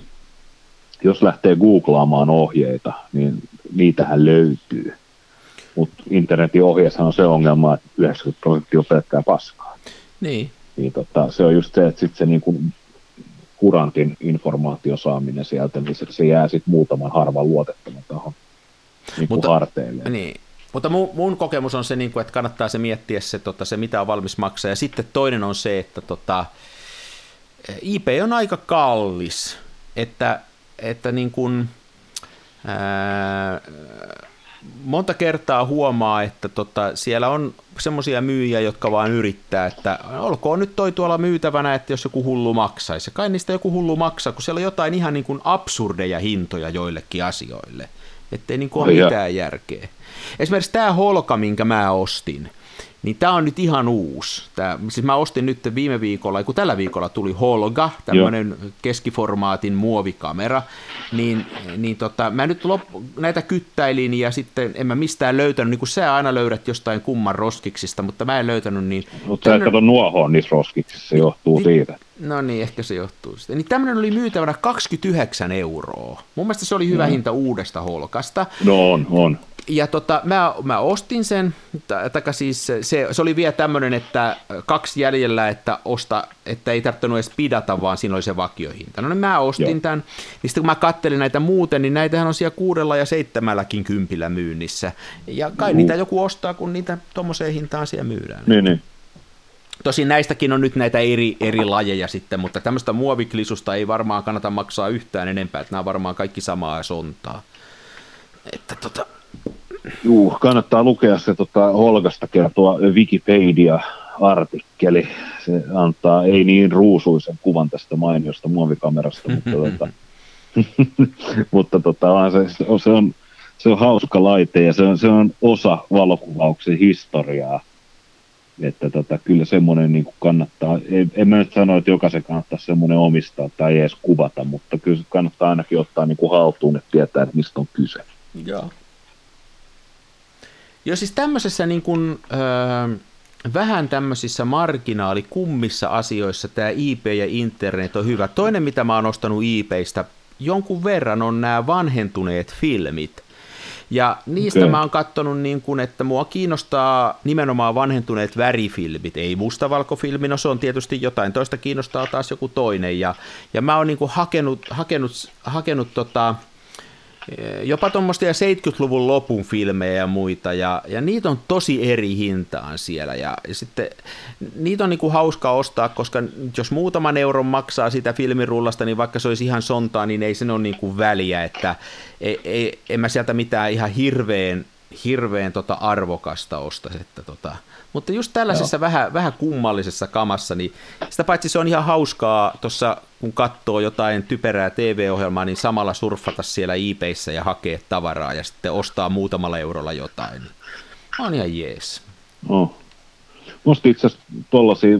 Speaker 1: jos lähtee googlaamaan ohjeita, niin niitähän löytyy. Mutta internetin ohjeessa on se ongelma, että 90 prosenttia on pelkkää paskaa.
Speaker 2: Niin.
Speaker 1: niin tota, se on just se, että sitten se niin kuin kurantin informaatiosaaminen sieltä, niin se, se jää sitten muutaman harvan luotettavan tahon niin Mutta, harteille.
Speaker 2: Niin, mutta mun, mun kokemus on se, niin kuin, että kannattaa se miettiä se, tota, se, mitä on valmis maksaa. Ja sitten toinen on se, että tota, IP on aika kallis, että, että niin kuin, ää, monta kertaa huomaa, että tota, siellä on semmoisia myyjiä, jotka vaan yrittää, että olkoon nyt toi tuolla myytävänä, että jos joku hullu maksaisi. Kai niistä joku hullu maksaa, kun siellä on jotain ihan niin kuin absurdeja hintoja joillekin asioille. Ettei niin kuin ole mitään järkeä. Esimerkiksi tämä holka, minkä mä ostin, niin tämä on nyt ihan uusi. Tää, siis mä ostin nyt viime viikolla, kun tällä viikolla tuli Holga, tämmöinen keskiformaatin muovikamera, niin, niin tota, mä nyt lop, näitä kyttäilin ja sitten en mä mistään löytänyt, niin kuin sä aina löydät jostain kumman roskiksista, mutta mä en löytänyt niin...
Speaker 1: Mutta sä et kato nuohoon niissä roskiksissa, se johtuu
Speaker 2: niin,
Speaker 1: siitä.
Speaker 2: No niin, ehkä se johtuu siitä. Niin tämmöinen oli myytävänä 29 euroa. Mun mielestä se oli hyvä no. hinta uudesta holkasta.
Speaker 1: No on, on
Speaker 2: ja tota, mä, mä ostin sen, taka siis se, se oli vielä tämmöinen, että kaksi jäljellä, että, osta, että ei tarvinnut edes pidata, vaan siinä oli se vakiohinta. No niin mä ostin Joo. tämän, niin sitten kun mä kattelin näitä muuten, niin näitähän on siellä kuudella ja seitsemälläkin kympillä myynnissä. Ja kai uh. niitä joku ostaa, kun niitä tuommoiseen hintaan siellä myydään.
Speaker 1: Niin, niin.
Speaker 2: Tosin näistäkin on nyt näitä eri, eri lajeja sitten, mutta tämmöistä muoviklisusta ei varmaan kannata maksaa yhtään enempää, että nämä on varmaan kaikki samaa sontaa. Että tota,
Speaker 1: Juu, kannattaa lukea se tota, Holgasta kertoa Wikipedia-artikkeli. Se antaa ei niin ruusuisen kuvan tästä mainiosta muovikamerasta, mutta, tota, mutta tota, se, se, on, se on hauska laite ja se on, se on osa valokuvauksen historiaa. Että tota, kyllä semmoinen niin kannattaa, en, en mä nyt sano, että jokaisen kannattaa semmoinen omistaa tai edes kuvata, mutta kyllä se kannattaa ainakin ottaa niin kuin haltuun, että tietää, että mistä on kyse.
Speaker 2: Joo. Joo, siis tämmöisessä niin kuin, öö, vähän tämmöisissä marginaalikummissa asioissa tämä IP ja internet on hyvä. Toinen, mitä mä oon ostanut IPistä jonkun verran, on nämä vanhentuneet filmit. Ja niistä okay. mä oon katsonut, niin kun, että mua kiinnostaa nimenomaan vanhentuneet värifilmit, ei mustavalkofilmi, no se on tietysti jotain, toista kiinnostaa taas joku toinen. Ja, ja mä oon niin hakenut, hakenut, hakenut tota, jopa tuommoista 70-luvun lopun filmejä ja muita, ja, ja niitä on tosi eri hintaan siellä, ja, ja sitten niitä on niinku hauska ostaa, koska jos muutaman euron maksaa sitä filmirullasta, niin vaikka se olisi ihan sontaa, niin ei sen ole niinku väliä, että ei, ei, en mä sieltä mitään ihan hirveän, hirveän tota arvokasta ostaisi, että tota, mutta just tällaisessa vähän, vähän kummallisessa kamassa, niin sitä paitsi se on ihan hauskaa tuossa, kun katsoo jotain typerää TV-ohjelmaa, niin samalla surffata siellä eBayssä ja hakea tavaraa ja sitten ostaa muutamalla eurolla jotain. On ihan jees.
Speaker 1: Oh. Musta itse asiassa tuollaisia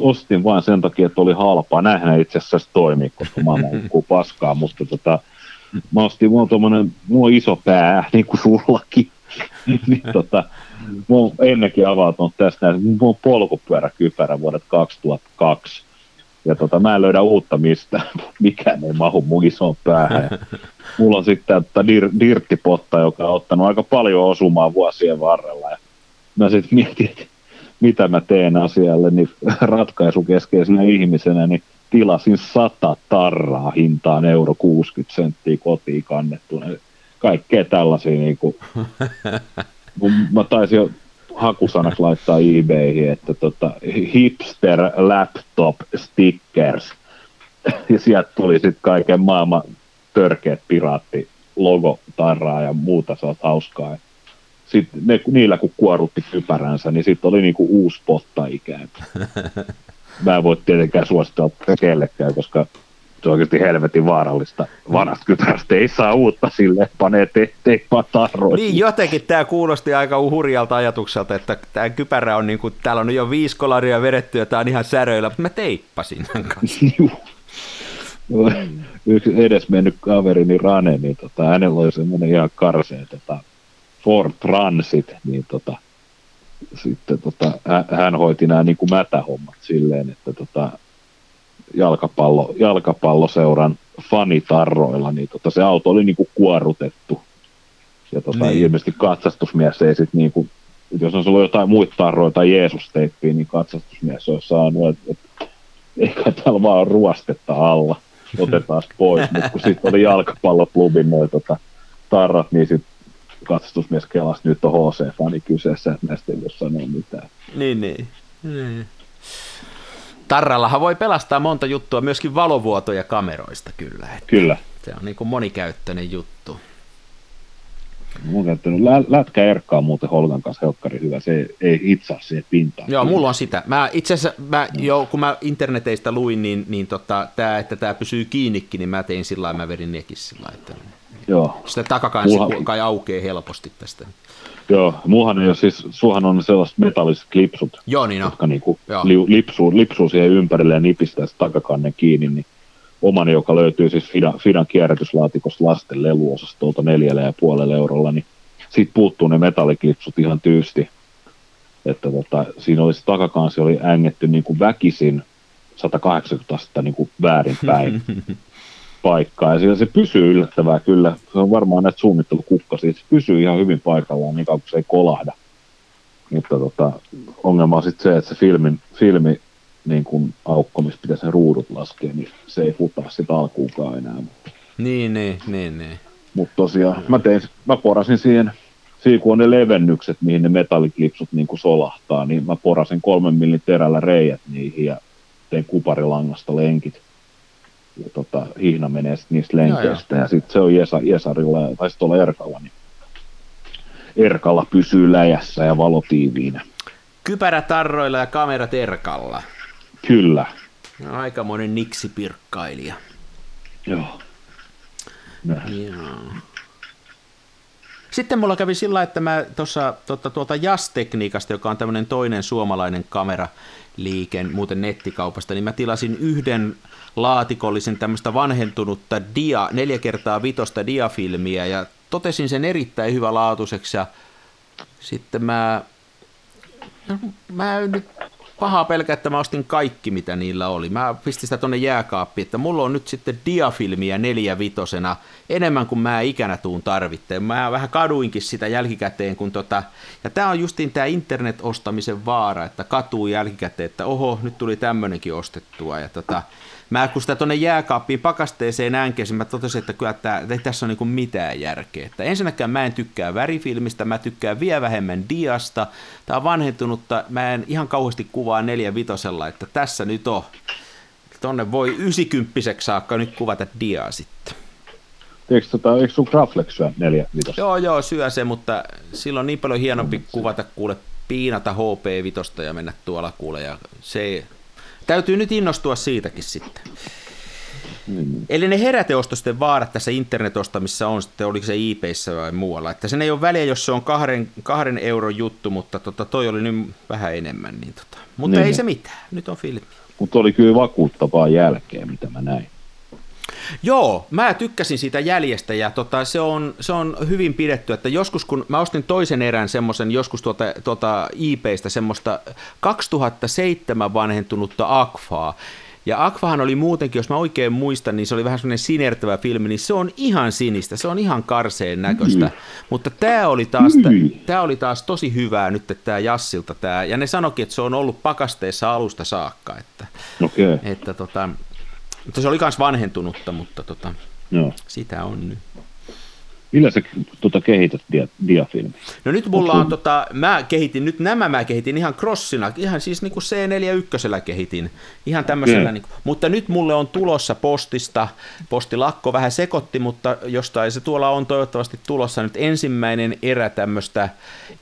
Speaker 1: ostin vain sen takia, että oli halpaa. Näinhän itse asiassa toimii, koska mä oon paskaa, mutta tota, mä ostin, mulla on, tommonen, mulla on iso pää, niin kuin sullakin. niin, tota, mun ennenkin avautunut tästä, mun on polkupyöräkypärä vuodet 2002. Ja tota, mä en löydä uutta mistä, mikään ei mahu mun isoon päähän. Ja mulla on sitten tota dir, dirttipotta, joka on ottanut aika paljon osumaa vuosien varrella. Ja mä sitten mietin, että mitä mä teen asialle, niin ratkaisukeskeisenä ihmisenä, niin tilasin sata tarraa hintaan euro 60 senttiä kotiin kannettuna. Kaikkea tällaisia niin kuin, mä taisin jo hakusanaksi laittaa eBayhin, että tota, hipster laptop stickers. Ja sieltä tuli sitten kaiken maailman törkeät piraatti logo tarraa ja muuta, se on hauskaa. Sitten ne, niillä kun kuorutti kypäränsä, niin sitten oli niinku uusi potta ikään. Mä en voi tietenkään suositella kellekään, koska se on oikeasti helvetin vaarallista. Vanhasta kytärästä ei saa uutta sille, panee te, teippaa.
Speaker 2: Niin, jotenkin tämä kuulosti aika hurjalta ajatukselta, että tämä kypärä on niin kuin, täällä on jo viisi kolaria vedetty ja tämä on ihan säröillä, mutta mä teippasin kanssa.
Speaker 1: Yksi edes mennyt kaverini Rane, niin tota, hänellä oli semmoinen ihan karsea tota, Ford Transit, niin tota, sitten tota, hän hoiti nämä niin kuin mätähommat silleen, että tota, jalkapallo, jalkapalloseuran fanitarroilla, niin tota, se auto oli niinku kuorutettu. Ja tota, niin. ilmeisesti katsastusmies ei sit niinku, jos on ollut jotain muita tarroja tai Jeesus-teippiä, niin katsastusmies olisi saanut, että et, eikä täällä vaan ruostetta alla, otetaan pois. Mutta kun sitten oli jalkapalloklubin noin tota, tarrat, niin sitten katsastusmies kelasi, nyt on HC-fani kyseessä, että näistä ei voi sanoa mitään.
Speaker 2: Niin, niin. niin. Tarrallahan voi pelastaa monta juttua, myöskin valovuotoja kameroista kyllä. Että
Speaker 1: kyllä.
Speaker 2: Se on niin kuin monikäyttöinen juttu.
Speaker 1: Mun käyttänyt lä- lätkä erkkaa muuten Holgan kanssa helkkari hyvä, se ei itse siihen pintaan.
Speaker 2: Joo, mulla on sitä. Mä itse asiassa, mä, no. jo, kun mä interneteistä luin, niin, niin tota, tää, että tämä pysyy kiinnikin, niin mä tein sillä mä vedin nekin sillä että
Speaker 1: Joo.
Speaker 2: Sitä takakansi Mulla... kai aukeaa helposti tästä.
Speaker 1: Joo, muuhan ei ole siis, sullahan on sellaiset metalliset klipsut,
Speaker 2: Joo, niin on.
Speaker 1: jotka niinku li, lipsuu, lipsuu siihen ympärille ja nipistää sitä takakannen kiinni, niin omani, joka löytyy siis Fidan, Fidan kierrätyslaatikosta lasten leluosastolta neljällä ja puolella eurolla, niin siitä puuttuu ne metalliklipsut ihan tyysti. Että tota, siinä oli se takakansi oli ängetty niin kuin väkisin 180 astetta niin kuin väärinpäin. paikkaa. Ja se, se pysyy yllättävää kyllä. Se on varmaan näitä suunnittelukukkasia. Se pysyy ihan hyvin paikallaan niin kauan kuin se ei kolahda. Mutta tota, ongelma on sitten se, että se filmin, filmi niin kun aukko, missä pitäisi ruudut laskea, niin se ei futaa sitä alkuunkaan enää.
Speaker 2: Niin, niin, niin, niin.
Speaker 1: Mutta tosiaan, mä, tein, mä porasin siihen, siinä kun on ne levennykset, mihin ne metalliklipsut niin kuin solahtaa, niin mä porasin kolmen millin terällä reijät niihin ja tein kuparilangasta lenkit ja tota, hihna menee sit niistä lenkeistä, ja sitten se on Jesa, Jesarilla, tai sitten tuolla Erkalla, niin Erkalla pysyy läjässä ja valo tiiviinä.
Speaker 2: Kypärätarroilla ja kamerat Erkalla.
Speaker 1: Kyllä.
Speaker 2: Aikamoinen niksipirkkailija.
Speaker 1: Joo.
Speaker 2: Joo. Sitten mulla kävi sillä että mä tuossa tuota, tuolta JAS-tekniikasta, joka on tämmöinen toinen suomalainen kameraliike muuten nettikaupasta, niin mä tilasin yhden laatikollisen tämmöistä vanhentunutta dia, neljä kertaa vitosta diafilmiä ja totesin sen erittäin hyvälaatuiseksi ja sitten mä, no, mä nyt pahaa pelkää, että mä ostin kaikki, mitä niillä oli. Mä pistin sitä tonne jääkaappiin, että mulla on nyt sitten diafilmiä neljä vitosena enemmän kuin mä ikänä tuun tarvitteen. Mä vähän kaduinkin sitä jälkikäteen, kun tota, ja tää on justiin tämä internet-ostamisen vaara, että katuu jälkikäteen, että oho, nyt tuli tämmönenkin ostettua, ja tota, mä kun sitä tuonne jääkaappiin pakasteeseen äänkesin, mä totesin, että kyllä tää, ei tässä ole niinku mitään järkeä. Että ensinnäkään mä en tykkää värifilmistä, mä tykkään vielä vähemmän diasta. Tää on vanhentunutta, mä en ihan kauheasti kuvaa neljä vitosella, että tässä nyt on. Tonne voi 90 saakka nyt kuvata diaa sitten.
Speaker 1: Eikö, tota, eikö sun Graflex syö neljä vitosta?
Speaker 2: Joo, joo, syö se, mutta silloin on niin paljon hienompi kuvata kuule piinata HP-vitosta ja mennä tuolla kuule. Ja se, Täytyy nyt innostua siitäkin sitten. Mm. Eli ne heräteostosten vaarat tässä internetostamisessa on sitten, oliko se eBayssä vai muualla, että sen ei ole väliä, jos se on kahden, kahden euron juttu, mutta tota, toi oli nyt vähän enemmän. Niin tota. Mutta niin. ei se mitään, nyt on filmi.
Speaker 1: Mutta oli kyllä vakuuttavaa jälkeen, mitä mä näin.
Speaker 2: Joo, mä tykkäsin siitä jäljestä ja tota, se, on, se on hyvin pidetty, että joskus kun mä ostin toisen erän semmoisen, joskus tuota, tuota eBaystä semmoista 2007 vanhentunutta Akfaa, ja Akvahan oli muutenkin, jos mä oikein muistan, niin se oli vähän semmoinen sinertävä filmi, niin se on ihan sinistä, se on ihan karseen näköistä. Mm. Mutta tämä oli, taas, mm. tämä oli taas tosi hyvää nyt tämä Jassilta tämä, ja ne sanokin, että se on ollut pakasteessa alusta saakka. Että,
Speaker 1: okay.
Speaker 2: että tota, mutta se oli myös vanhentunutta, mutta tota, Joo. sitä on nyt.
Speaker 1: Millä sä tota, kehität dia, diafilmi?
Speaker 2: No nyt mulla on, tota, mä kehitin, nyt nämä mä kehitin ihan crossina, ihan siis niin kuin C41 kehitin, ihan tämmöisellä, niin kuin, mutta nyt mulle on tulossa postista, postilakko vähän sekotti, mutta jostain se tuolla on toivottavasti tulossa nyt ensimmäinen erä tämmöistä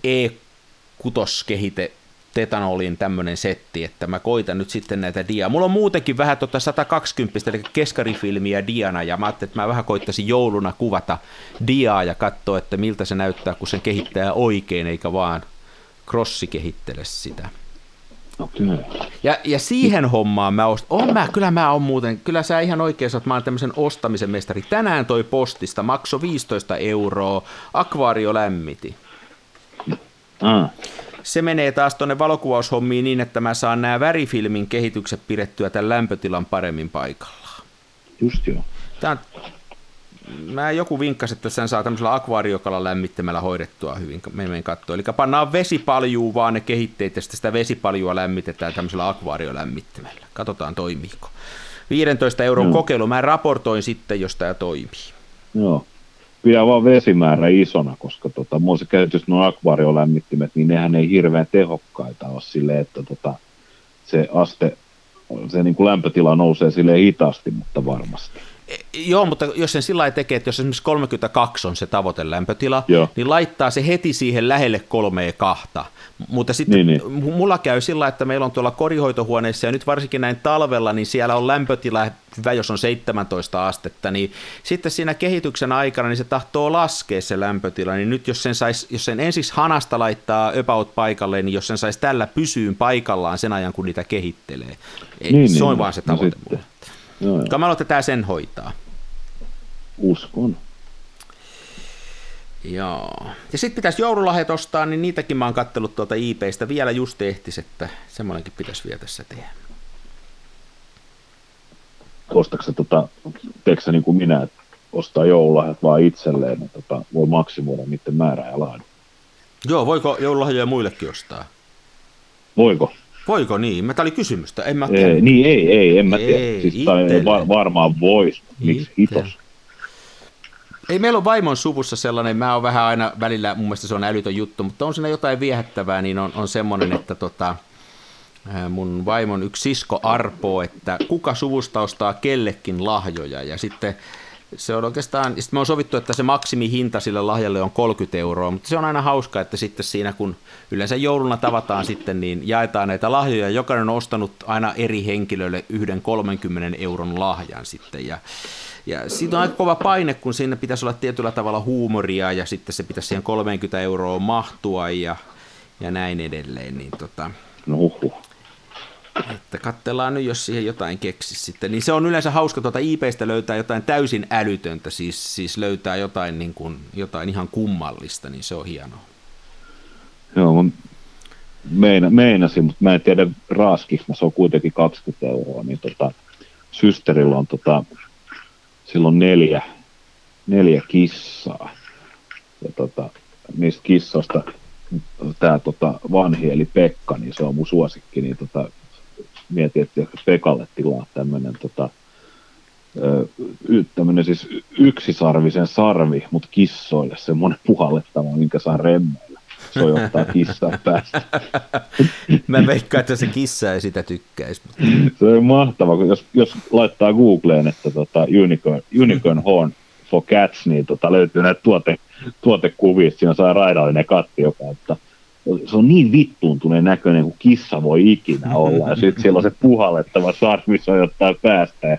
Speaker 2: E6-kehite tetanolin tämmöinen setti, että mä koitan nyt sitten näitä dia. Mulla on muutenkin vähän tota 120, eli keskarifilmiä diana, ja mä ajattelin, että mä vähän koittaisin jouluna kuvata diaa ja katsoa, että miltä se näyttää, kun sen kehittää oikein, eikä vaan crossi kehittele sitä.
Speaker 1: Okay.
Speaker 2: Ja, ja siihen hommaan mä ost... On mä, kyllä mä oon muuten, kyllä sä ihan oikein saat, mä oon tämmöisen ostamisen mestari. Tänään toi postista, makso 15 euroa, akvaario lämmiti.
Speaker 1: Ah
Speaker 2: se menee taas tuonne valokuvaushommiin niin, että mä saan nämä värifilmin kehitykset pidettyä tämän lämpötilan paremmin paikallaan.
Speaker 1: Just joo.
Speaker 2: Tämä mä joku vinkkasi, että sen saa tämmöisellä akvaariokalan lämmittämällä hoidettua hyvin, me menen katsoa. Eli pannaan vesipaljuu vaan ne kehitteet ja sitten sitä vesipaljua lämmitetään tämmöisellä akvaariolämmittämällä. Katsotaan toimiiko. 15 euron no. kokeilu, mä raportoin sitten, jos tämä toimii.
Speaker 1: Joo pidä vaan vesimäärä isona, koska tota, mulla se käytössä nuo akvaariolämmittimet, niin nehän ei hirveän tehokkaita ole silleen, että tota, se aste, se niin kuin lämpötila nousee sille hitaasti, mutta varmasti.
Speaker 2: Joo, mutta jos sen sillä tekee, että jos esimerkiksi 32 on se tavoitelämpötila, Joo. niin laittaa se heti siihen lähelle kolmea kahta. Mutta sitten niin, niin. mulla käy sillä, että meillä on tuolla korihoitohuoneessa ja nyt varsinkin näin talvella, niin siellä on lämpötila hyvä, jos on 17 astetta, niin sitten siinä kehityksen aikana niin se tahtoo laskea se lämpötila, niin nyt jos sen, sais, jos sen ensiksi hanasta laittaa about paikalle, niin jos sen saisi tällä pysyyn paikallaan sen ajan, kun niitä kehittelee. Ei, niin, se niin, on niin, vaan se tavoite no mulle. Joo, tätä sen hoitaa.
Speaker 1: Uskon.
Speaker 2: Joo. Ja sitten pitäisi joululahjat ostaa, niin niitäkin mä oon kattellut tuolta IPstä. Vielä just ehtis, että semmoinenkin pitäisi vielä tässä tehdä.
Speaker 1: Ostatko tota, teekö niin kuin minä, että ostaa joululahjat vaan itselleen, niin tota, voi maksimoida niiden määrää ja laadun?
Speaker 2: Joo, voiko joululahjoja muillekin ostaa?
Speaker 1: Voiko?
Speaker 2: Voiko niin? Mä, tämä oli kysymystä. En mä
Speaker 1: ei, niin ei, ei, en mä tiedä. Ei, siis tai var, varmaan voisi. Miksi hitos?
Speaker 2: Ei meillä on vaimon suvussa sellainen, mä oon vähän aina välillä, mun mielestä se on älytön juttu, mutta on siinä jotain viehättävää, niin on, on semmoinen, että tota, mun vaimon yksi sisko arpoo, että kuka suvusta ostaa kellekin lahjoja, ja sitten se on oikeastaan, sitten me on sovittu, että se maksimihinta sille lahjalle on 30 euroa, mutta se on aina hauska, että sitten siinä kun yleensä jouluna tavataan sitten, niin jaetaan näitä lahjoja, jokainen on ostanut aina eri henkilöille yhden 30 euron lahjan sitten, ja ja siitä on aika kova paine, kun siinä pitäisi olla tietyllä tavalla huumoria ja sitten se pitäisi siihen 30 euroa mahtua ja, ja näin edelleen. Niin tota,
Speaker 1: No uhuh.
Speaker 2: että katsellaan nyt, jos siihen jotain keksi sitten. Niin se on yleensä hauska tuota IPstä löytää jotain täysin älytöntä, siis, siis löytää jotain, niin kuin, jotain ihan kummallista, niin se on hienoa.
Speaker 1: Joo, mä meina, meinasin, mutta mä en tiedä raaskiksi, se on kuitenkin 20 euroa, niin tota, systerillä on tota, silloin neljä, neljä kissaa. Ja tota, niistä kissoista tämä tota, vanhi, eli Pekka, niin se on mun suosikki, niin tota, mietin, että Pekalle tilaa tämmöinen tota, tämmöinen siis yksisarvisen sarvi, mutta kissoille semmoinen puhallettava, minkä saa remmeillä. Sojottaa kissaa päästä.
Speaker 2: Mä veikkaan, että se kissa ei sitä tykkäisi.
Speaker 1: Se on mahtava, kun jos, jos laittaa Googleen, että tota, unicorn, unicorn horn for cats, niin tota, löytyy näitä tuote, tuotekuvia, siinä saa raidallinen katti, joka että se on niin vittuuntuneen näköinen kuin kissa voi ikinä olla. Ja sitten siellä on se puhallettava sarvi sojottaa päästä ja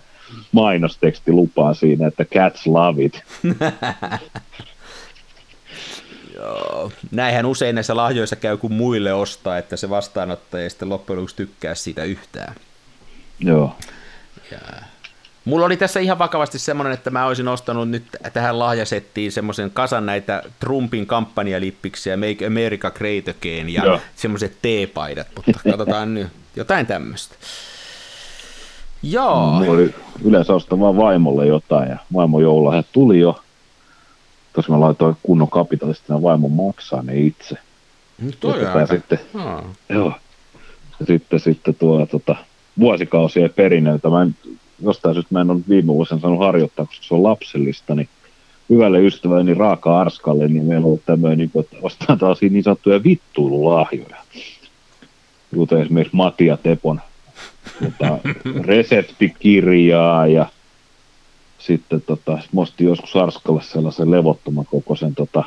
Speaker 1: mainosteksti lupaa siinä, että cats love it.
Speaker 2: Näinhän usein näissä lahjoissa käy, kun muille ostaa, että se vastaanottaja ei sitten loppujen lopuksi tykkää siitä yhtään.
Speaker 1: Joo.
Speaker 2: Ja... Mulla oli tässä ihan vakavasti semmoinen, että mä olisin ostanut nyt tähän lahjasettiin semmoisen kasan näitä Trumpin kampanjalippiksi ja Make America Great Again ja
Speaker 1: Joo.
Speaker 2: semmoiset teepaidat, mutta katsotaan nyt jotain tämmöistä. Joo.
Speaker 1: Mulla oli yleensä ostaa vaan vaimolle jotain ja vaimon joululahjat tuli jo. Tosi mä laitoin kunnon kapitalistina vaimon maksaa ne itse.
Speaker 2: Nyt toi aika...
Speaker 1: sitten,
Speaker 2: Aa.
Speaker 1: joo. Ja sitten, sitten tuo tota, vuosikausia perinnöltä. Mä en, jostain syystä mä en ole viime vuosina saanut harjoittaa, koska se on lapsellista, niin hyvälle ystäväni Raaka Arskalle, niin meillä on ollut tämmöinen, niin kuin, että ostetaan tällaisia niin sanottuja vittuilulahjoja. Kuten esimerkiksi Matia Tepon tota, reseptikirjaa ja sitten tota, mä ostin joskus Arskalle sellaisen levottoman kokoisen tota,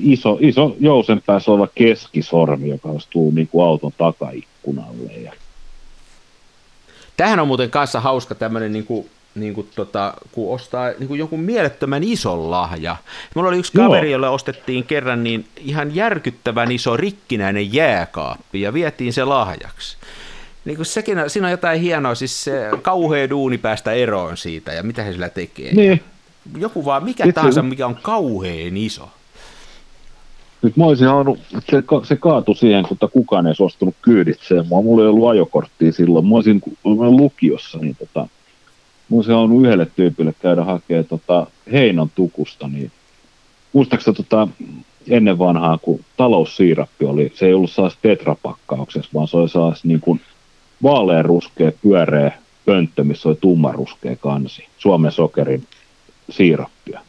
Speaker 1: iso, iso jousen päässä oleva keskisormi, joka astuu niin kuin auton takaikkunalle. Ja,
Speaker 2: Tämähän on muuten kanssa hauska tämmöinen, niin kuin, niin kuin tota, kun ostaa niin kuin jonkun mielettömän ison lahja. Mulla oli yksi
Speaker 1: Joo.
Speaker 2: kaveri, jolle ostettiin kerran niin ihan järkyttävän iso rikkinäinen jääkaappi ja vietiin se lahjaksi. Niin kuin sekin, siinä on jotain hienoa, siis se kauhea duuni päästä eroon siitä ja mitä he sillä tekee.
Speaker 1: niin,
Speaker 2: Joku vaan, mikä
Speaker 1: Itse-
Speaker 2: tahansa, mikä on kauheen iso.
Speaker 1: nyt mä olisin halunnut, se, ka- se kaatui siihen, kun kukaan ei suostunut kyyditseen mua. Mulla ei ollut ajokorttia silloin. Mä olisin mä lukiossa, niin tota, mä olisin halunnut yhdelle tyypille käydä hakemaan tota, Heinon tukusta. Niin, muistaaksä tota, ennen vanhaa, kun taloussiirappi oli, se ei ollut sellaisessa tetrapakkauksessa, vaan se oli sellaisessa niin kuin vaaleanruskea, pyöreä pönttö, missä oli tummaruskea kansi. Suomen sokerin siirappia.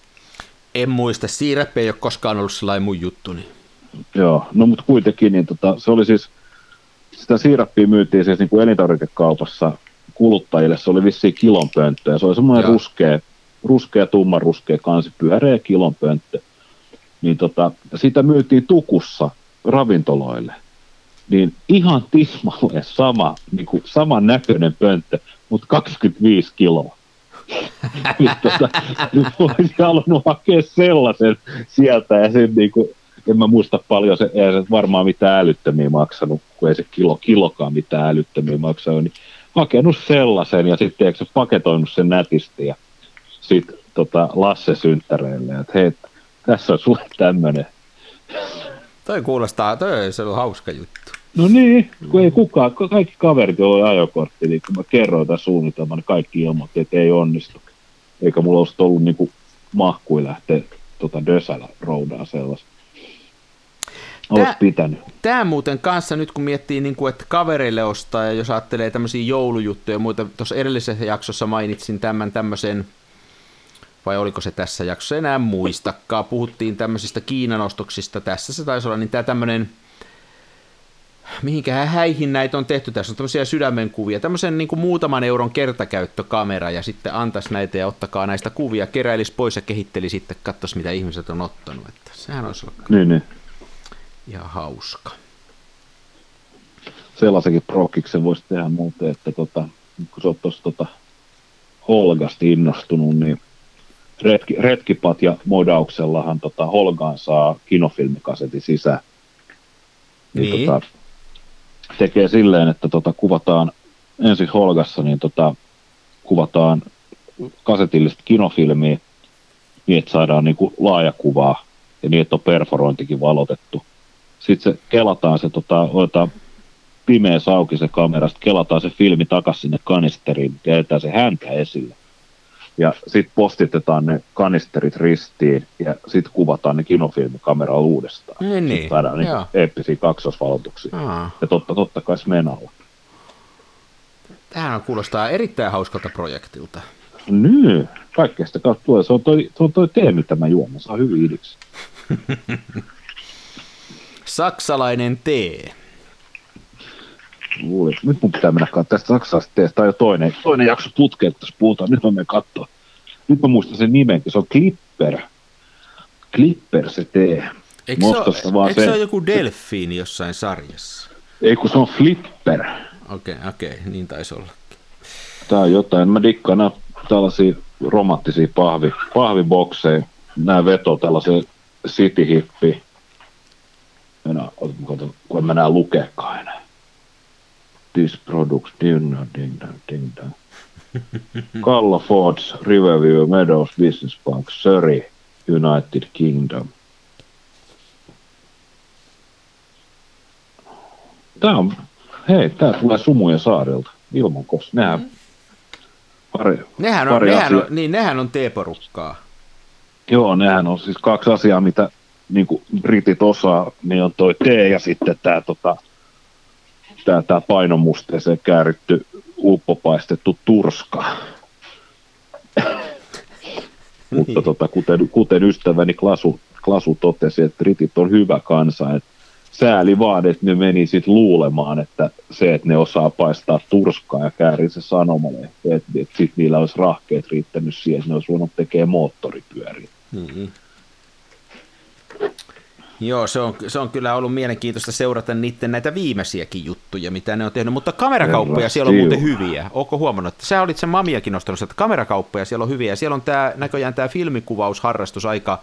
Speaker 2: En muista, siirräppi ei ole koskaan ollut sellainen mun juttu. Niin.
Speaker 1: Joo, no mutta kuitenkin niin tota, se oli siis, sitä siirappia myytiin siis niin kuin elintarvikekaupassa kuluttajille, se oli vissiin kilon pönttö, ja se oli semmoinen
Speaker 2: Joo.
Speaker 1: ruskea, ruskea, tumman ruskea kansi, pyöreä kilon pönttö. Niin tota, sitä myytiin tukussa ravintoloille. Niin ihan tismalleen sama, niin kuin saman näköinen pönttö, mutta 25 kiloa. Nyt tota, mä olisin halunnut hakea sellaisen sieltä ja sen niin kuin, en mä muista paljon, se, ei se varmaan mitään älyttömiä maksanut, kun ei se kilo, kilokaan mitään älyttömiä maksanut, niin hakenut sellaisen ja sitten eikö se paketoinut sen nätisti ja sitten tota, Lasse synttäreille, että hei, tässä on sulle tämmöinen.
Speaker 2: Toi kuulostaa, toi on hauska juttu.
Speaker 1: No niin, kun ei kukaan, ka- kaikki kaverit, joilla oli ajokortti, niin kun mä kerroin tämän suunnitelman, niin kaikki ilmoitti, että ei onnistu. Eikä mulla olisi ollut niin kuin mahkui lähteä tota Dösällä roudaan sellaista. Olisi pitänyt.
Speaker 2: Tämä muuten kanssa nyt kun miettii, niin kuin, että kavereille ostaa ja jos ajattelee tämmöisiä joulujuttuja ja muita, tuossa edellisessä jaksossa mainitsin tämän tämmöisen, vai oliko se tässä jaksossa, enää muistakaan, puhuttiin tämmöisistä Kiinan ostoksista, tässä se taisi olla, niin tämä tämmöinen, mihinkähän häihin näitä on tehty, tässä on tämmöisiä sydämenkuvia, tämmöisen niin kuin muutaman euron kertakäyttökamera ja sitten antaisi näitä ja ottakaa näistä kuvia, keräilisi pois ja kehitteli sitten, katsoisi mitä ihmiset on ottanut, että sehän olisi ollut
Speaker 1: Niin, niin.
Speaker 2: ihan hauska.
Speaker 1: Sellaisenkin prokkiksen voisi tehdä muuten, että tota, kun sä oot tuossa tota, Holgasta innostunut, niin retki, Retkipat ja modauksellahan tota, Holgaan saa kinofilmikasetin sisään. Niin,
Speaker 2: Niin.
Speaker 1: Tota, tekee silleen, että tota, kuvataan ensin Holgassa, niin tota, kuvataan kasetillista kinofilmiä niin, että saadaan niin kuin laajakuvaa ja niin, että on perforointikin valotettu. Sitten se kelataan se, tota, otetaan pimeä auki se kamera, sitten kelataan se filmi takaisin sinne kanisteriin, jätetään se häntä esille. Ja sitten postitetaan ne kanisterit ristiin, ja sitten kuvataan ne kinofilmikameralla uudestaan.
Speaker 2: Niin,
Speaker 1: Sitten
Speaker 2: niin.
Speaker 1: saadaan niin eeppisiä kaksosvalotuksia.
Speaker 2: Aa,
Speaker 1: Ja totta, totta kai Smenalla.
Speaker 2: tämähän kuulostaa erittäin hauskalta projektilta.
Speaker 1: Nyt, kaikkea sitä kautta tulee. Se on toi, se on toi Teemy tämä juoma, saa hyvin idiksi.
Speaker 2: Saksalainen tee.
Speaker 1: Luulin, että nyt mun pitää mennä katsomaan tästä saksalaisesta teestä. Tämä on jo toinen, toinen jakso putkeen, tässä puhutaan. Nyt mä menen katsoa. Nyt mä muistan sen nimenkin, se on Clipper. Clipper se tee.
Speaker 2: Eikö se,
Speaker 1: vaan
Speaker 2: eikö se
Speaker 1: se-
Speaker 2: ole joku delfiini jossain sarjassa?
Speaker 1: Ei kun se on Flipper.
Speaker 2: Okei, okay, okei, okay, niin taisi olla.
Speaker 1: Tää on jotain. Mä dikkaan nää tällaisia romanttisia pahvi, pahvibokseja. Nää veto tällaisen city hippi. Enää, kato, kun en mä nää lukeekaan enää. This products, ding dong, ding dong, ding dong. Kalla Fords, Riverview, Meadows, Business Park, Surrey, United Kingdom. Tää on, hei, tää tulee Sumujen saarelta, ilman koska nehän pari,
Speaker 2: Nehän on,
Speaker 1: pari
Speaker 2: nehän on, niin, nehän on teeporukkaa.
Speaker 1: Joo, nehän on siis kaksi asiaa, mitä niin kuin britit osaa, niin on toi tee ja sitten tämä tota, tää, tää painomusteeseen kääritty uppopaistettu turska. Mutta tota, kuten, kuten ystäväni Klasu, Klasu totesi, että britit on hyvä kansa, että sääli vaan, että ne meni sitten luulemaan, että se, että ne osaa paistaa turskaa ja käärii se sanomalehti, että, että sitten niillä olisi rahkeet riittänyt siihen, että ne olisi voinut tekemään moottoripyöriä.
Speaker 2: Niin. Joo, se on, se on kyllä ollut mielenkiintoista seurata niiden näitä viimeisiäkin juttuja, mitä ne on tehnyt, mutta kamerakauppoja siellä on muuten hyviä. Ootko huomannut, että sä olit sen mamiakin nostanut, että kamerakauppoja siellä on hyviä, ja siellä on tämä, näköjään tämä filmikuvausharrastus aika,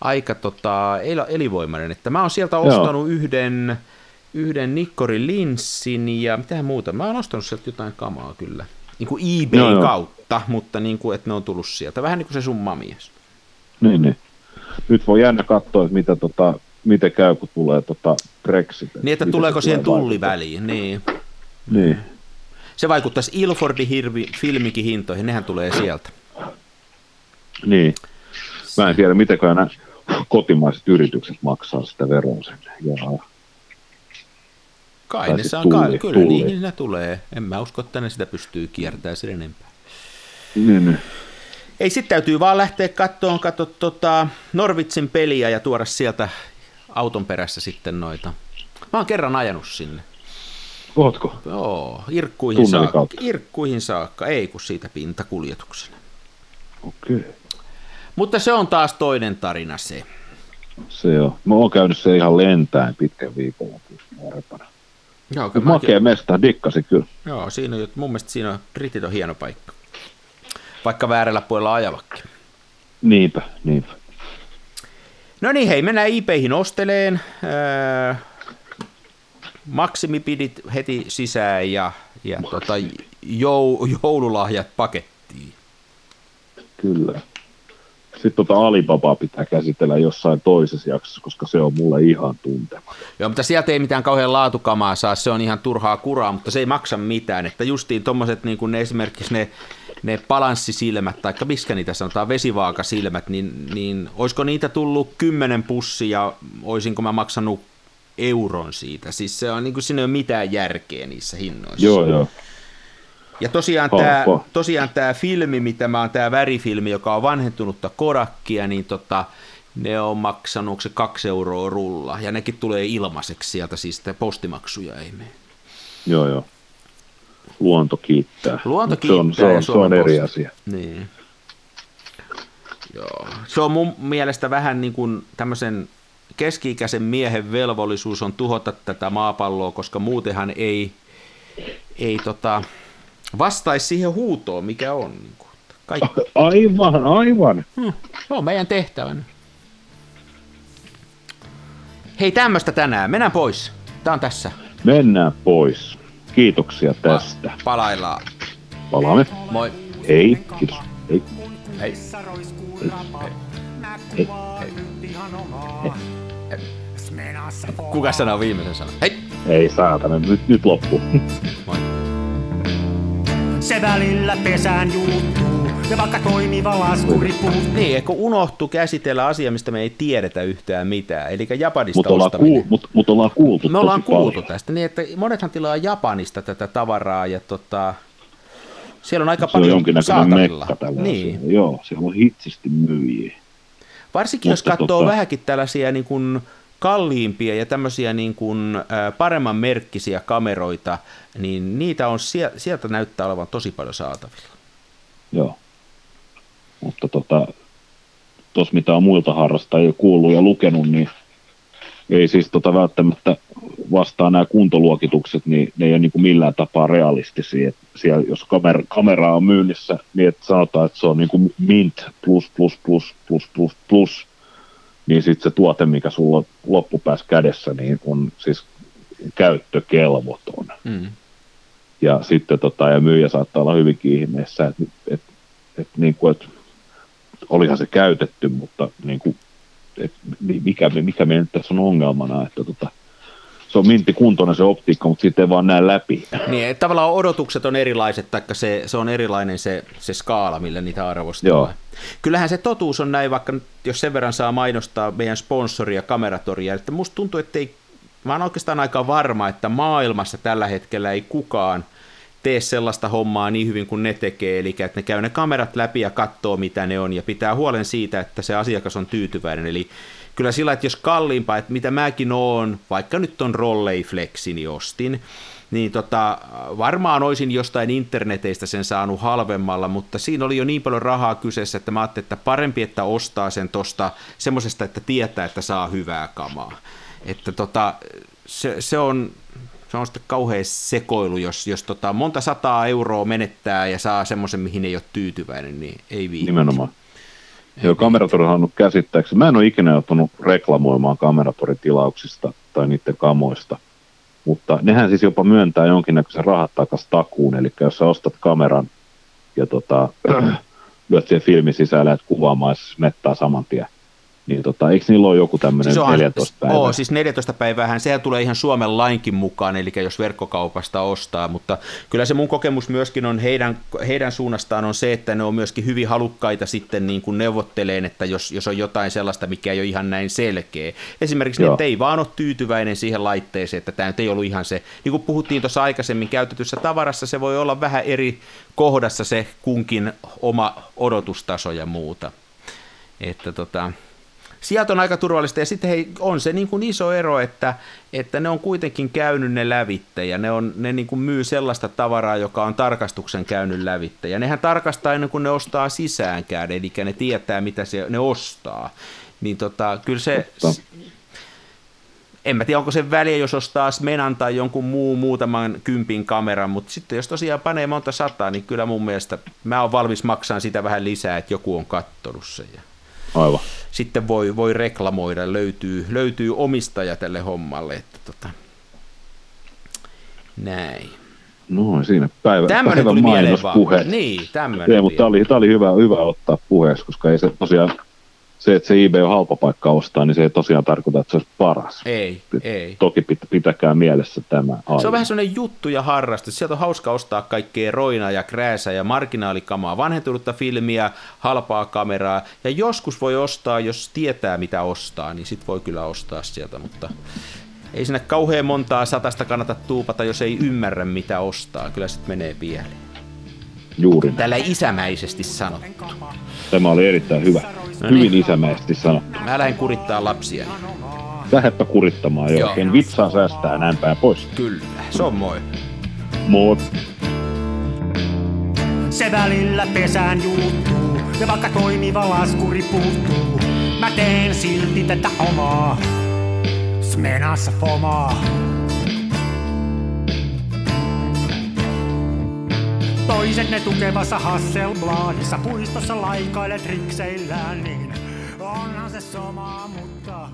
Speaker 2: aika tota, el- elinvoimainen, että mä oon sieltä
Speaker 1: Joo.
Speaker 2: ostanut yhden, yhden Nikkorin linssin ja mitä muuta, mä oon ostanut sieltä jotain kamaa kyllä, niin kuin eBay
Speaker 1: Joo, joo.
Speaker 2: kautta, mutta niin kuin, että ne on tullut sieltä, vähän niin kuin se sun mamies.
Speaker 1: Niin, niin. Nyt voi jännä katsoa, että mitä, tota, miten käy, kun tulee tota Brexit.
Speaker 2: Niin, että tuleeko siihen
Speaker 1: tulee
Speaker 2: tulli
Speaker 1: vaikuttaa.
Speaker 2: väliin, niin.
Speaker 1: Niin.
Speaker 2: Se vaikuttaisi Ilfordin hirvi, filmikin hintoihin, nehän tulee sieltä.
Speaker 1: niin. Mä en tiedä, miten nämä kotimaiset yritykset maksaa sitä veroa sinne. Ja,
Speaker 2: Kai
Speaker 1: Tai
Speaker 2: ne saa,
Speaker 1: tulli,
Speaker 2: kai, kyllä
Speaker 1: tulli.
Speaker 2: niihin ne tulee. En mä usko, että ne sitä pystyy kiertämään sen enempää.
Speaker 1: niin, niin.
Speaker 2: Ei, sitten täytyy vaan lähteä kattoon, katso tota Norvitsin peliä ja tuoda sieltä auton perässä sitten noita. Mä oon kerran ajanut sinne.
Speaker 1: Ootko?
Speaker 2: Joo, irkkuihin saakka. Irkkuihin saakka, ei kun siitä pintakuljetuksena.
Speaker 1: Okei. Okay.
Speaker 2: Mutta se on taas toinen tarina se.
Speaker 1: Se on. Mä oon käynyt se ihan lentäen pitkän viikon nuorempana.
Speaker 2: Joo, kyllä
Speaker 1: Makea mesta, dikkasi kyllä.
Speaker 2: Joo, siinä on, mun mielestä siinä on, Britit on hieno paikka. Vaikka väärällä puolella ajavakin.
Speaker 1: Niinpä, niinpä.
Speaker 2: No niin, hei, mennään IPihin osteleen. Öö, maksimipidit heti sisään ja, ja tota, jou, joululahjat pakettiin.
Speaker 1: Kyllä. Sitten tota Alibabaa pitää käsitellä jossain toisessa jaksossa, koska se on mulle ihan tuntema.
Speaker 2: Joo, mutta sieltä ei mitään kauhean laatukamaa saa, se on ihan turhaa kuraa, mutta se ei maksa mitään. Että justiin tommoset niin kuin ne esimerkiksi ne, ne balanssisilmät, tai miskä niitä sanotaan, vesivaakasilmät, niin, niin olisiko niitä tullut kymmenen pussia, ja olisinko mä maksanut euron siitä. Siis se on niin kuin, siinä ei ole mitään järkeä niissä hinnoissa.
Speaker 1: Joo, joo.
Speaker 2: Ja tosiaan tämä, tosiaan tämä filmi, mitä mä oon, tämä värifilmi, joka on vanhentunutta Kodakia, niin tota, ne on maksanut se kaksi euroa rulla, ja nekin tulee ilmaiseksi sieltä, siis sitä postimaksuja ei mene.
Speaker 1: Joo, joo. Luonto kiittää.
Speaker 2: Luonto
Speaker 1: Mut se on,
Speaker 2: kiittää
Speaker 1: se on, se on eri asia.
Speaker 2: Niin. Joo. Se on mun mielestä vähän niin kuin tämmöisen keski-ikäisen miehen velvollisuus on tuhota tätä maapalloa, koska muutenhan ei, ei tota, vastaisi siihen huutoon, mikä on. Niin kuin. Kaikki.
Speaker 1: Aivan, aivan.
Speaker 2: Hmm, se on meidän tehtävän. Hei, tämmöistä tänään. Mennään pois. Tää on tässä.
Speaker 1: Mennään pois. Kiitoksia tästä.
Speaker 2: Pa- palaillaan.
Speaker 1: Palaamme.
Speaker 2: Moi.
Speaker 1: Hei, kiitos. Hei.
Speaker 2: Hei.
Speaker 1: Hei.
Speaker 2: Kuka sanoo viimeisen sanan? Hei.
Speaker 1: Ei saatana, nyt, nyt loppuu.
Speaker 2: Moi.
Speaker 3: Se välillä pesään juuttuu, ja vaikka toimiva laskuri puuttuu.
Speaker 2: Niin, kun unohtu käsitellä asia, mistä me ei tiedetä yhtään mitään, eli Japanista
Speaker 1: Mutta ollaan,
Speaker 2: ostaminen.
Speaker 1: kuul, mut, mut ollaan kuultu
Speaker 2: Me ollaan kuultu
Speaker 1: paljon.
Speaker 2: tästä, niin että monethan tilaa Japanista tätä tavaraa, ja tota, siellä on aika
Speaker 1: Se on
Speaker 2: paljon
Speaker 1: jonkinnäköinen
Speaker 2: saatavilla. Niin.
Speaker 1: Joo, siellä on hitsisti myyjiä.
Speaker 2: Varsinkin jos
Speaker 1: Mutta
Speaker 2: katsoo
Speaker 1: tota-
Speaker 2: vähänkin tällaisia niin kuin kalliimpia ja tämmöisiä niin kuin, paremman merkkisiä kameroita, niin niitä on, sie- sieltä näyttää olevan tosi paljon saatavilla.
Speaker 1: Joo. Mutta tota, tos mitä on muilta harrastajia kuullut ja lukenut, niin ei siis tota välttämättä vastaa nämä kuntoluokitukset, niin ne ei ole niin kuin millään tapaa realistisia. Et siellä, jos kamera, kamera on myynnissä, niin että sanotaan, että se on niin kuin mint plus plus plus plus plus plus, niin sitten se tuote, mikä sulla on loppupäässä kädessä, niin on siis käyttökelvoton.
Speaker 2: Mm.
Speaker 1: Ja sitten tota, ja myyjä saattaa olla hyvinkin ihmeessä, että et, et, niin kuin, et, olihan se käytetty, mutta niin kuin, et, mikä, mikä meillä nyt tässä on ongelmana, että tota, se on minttikuntoinen se optiikka, mutta sitten ei vaan näe läpi.
Speaker 2: Niin, että tavallaan odotukset on erilaiset, taikka se, se on erilainen se, se skaala, millä niitä arvostellaan.
Speaker 1: Joo.
Speaker 2: Kyllähän se totuus on näin, vaikka nyt, jos sen verran saa mainostaa meidän sponsoria, kameratoria, että musta tuntuu, että ei, mä oon oikeastaan aika varma, että maailmassa tällä hetkellä ei kukaan tee sellaista hommaa niin hyvin kuin ne tekee, eli että ne käy ne kamerat läpi ja katsoo mitä ne on ja pitää huolen siitä, että se asiakas on tyytyväinen, eli kyllä sillä, että jos kalliimpaa, että mitä mäkin oon, vaikka nyt on Rolleiflexini ostin, niin tota, varmaan olisin jostain interneteistä sen saanut halvemmalla, mutta siinä oli jo niin paljon rahaa kyseessä, että mä ajattelin, että parempi, että ostaa sen tosta semmoisesta, että tietää, että saa hyvää kamaa. Että tota, se, se on, se on sitten kauhean sekoilu, jos, jos tota, monta sataa euroa menettää ja saa semmoisen, mihin ei ole tyytyväinen, niin ei viitti.
Speaker 1: Nimenomaan. Joo, kameratorihan on käsittääkseni. Mä en ole ikinä joutunut reklamoimaan kameratorin-tilauksista tai niiden kamoista, mutta nehän siis jopa myöntää jonkinnäköisen rahat takas takuun, eli jos sä ostat kameran ja tota, lyöt siihen filmin ja lähdet kuvaamaan se mettaa saman tien, niin tota, eikö niillä ole joku tämmöinen
Speaker 2: onhan-
Speaker 1: 14 päivää?
Speaker 2: Oo, siis 14 päivähän, sehän tulee ihan Suomen lainkin mukaan, eli jos verkkokaupasta ostaa, mutta kyllä se mun kokemus myöskin on heidän, heidän suunnastaan on se, että ne on myöskin hyvin halukkaita sitten niin kuin neuvotteleen, että jos, jos on jotain sellaista, mikä ei ole ihan näin selkeä. Esimerkiksi ne,
Speaker 1: Joo.
Speaker 2: että ei vaan ole tyytyväinen siihen laitteeseen, että tämä nyt ei ollut ihan se, niin kuin puhuttiin tuossa aikaisemmin käytetyssä tavarassa, se voi olla vähän eri kohdassa se kunkin oma odotustaso ja muuta. Että tota, sieltä on aika turvallista ja sitten hei, on se niin kuin iso ero, että, että ne on kuitenkin käynyt ne lävitte ja ne, on, ne niin kuin myy sellaista tavaraa, joka on tarkastuksen käynyt lävitte ja nehän tarkastaa ennen kuin ne ostaa sisäänkään, eli ne tietää mitä se, ne ostaa. Niin tota, kyllä se,
Speaker 1: Totta.
Speaker 2: en mä tiedä onko se väliä, jos ostaa Smenan tai jonkun muu muutaman kympin kameran, mutta sitten jos tosiaan panee monta sataa, niin kyllä mun mielestä mä oon valmis maksamaan sitä vähän lisää, että joku on kattonut sen. Ja
Speaker 1: Aivan.
Speaker 2: sitten voi, voi reklamoida, löytyy, löytyy omistaja tälle hommalle. Että tota, näin.
Speaker 1: No siinä päivä,
Speaker 2: Tämmöinen
Speaker 1: päivän mainospuhe.
Speaker 2: Niin, tämmöinen.
Speaker 1: Ei, mutta tämä oli, tää oli hyvä, hyvä ottaa puheeksi, koska ei se tosiaan, se, että se eBay on halpa paikka ostaa, niin se ei tosiaan tarkoita, että se olisi paras.
Speaker 2: Ei, ei.
Speaker 1: Toki pit- pitäkää mielessä tämä aina.
Speaker 2: Se on vähän sellainen juttu ja harrastus. Sieltä on hauska ostaa kaikkea roinaa ja krääsää ja marginaalikamaa, vanhentunutta filmiä, halpaa kameraa. Ja joskus voi ostaa, jos tietää mitä ostaa, niin sit voi kyllä ostaa sieltä, mutta ei sinne kauhean montaa satasta kannata tuupata, jos ei ymmärrä mitä ostaa. Kyllä sit menee pieleen.
Speaker 1: Juuri näin.
Speaker 2: Tällä isämäisesti sanottu.
Speaker 1: Tämä oli erittäin hyvä.
Speaker 2: No
Speaker 1: Hyvin
Speaker 2: niin.
Speaker 1: isämäisesti sanottu.
Speaker 2: Mä lähden kurittaa lapsia.
Speaker 1: Lähdepä kurittamaan jo
Speaker 2: Joo.
Speaker 1: Vitsaa säästää näin päin pois.
Speaker 2: Kyllä, se on moi.
Speaker 1: Moi.
Speaker 3: Se välillä pesään juuttuu, ja vaikka toimiva laskuri puuttuu, mä teen silti tätä omaa. Smenassa fomaa. Toi toiset ne tukevassa Hasselbladissa puistossa laikailet rikseillään, niin onhan se sama, mutta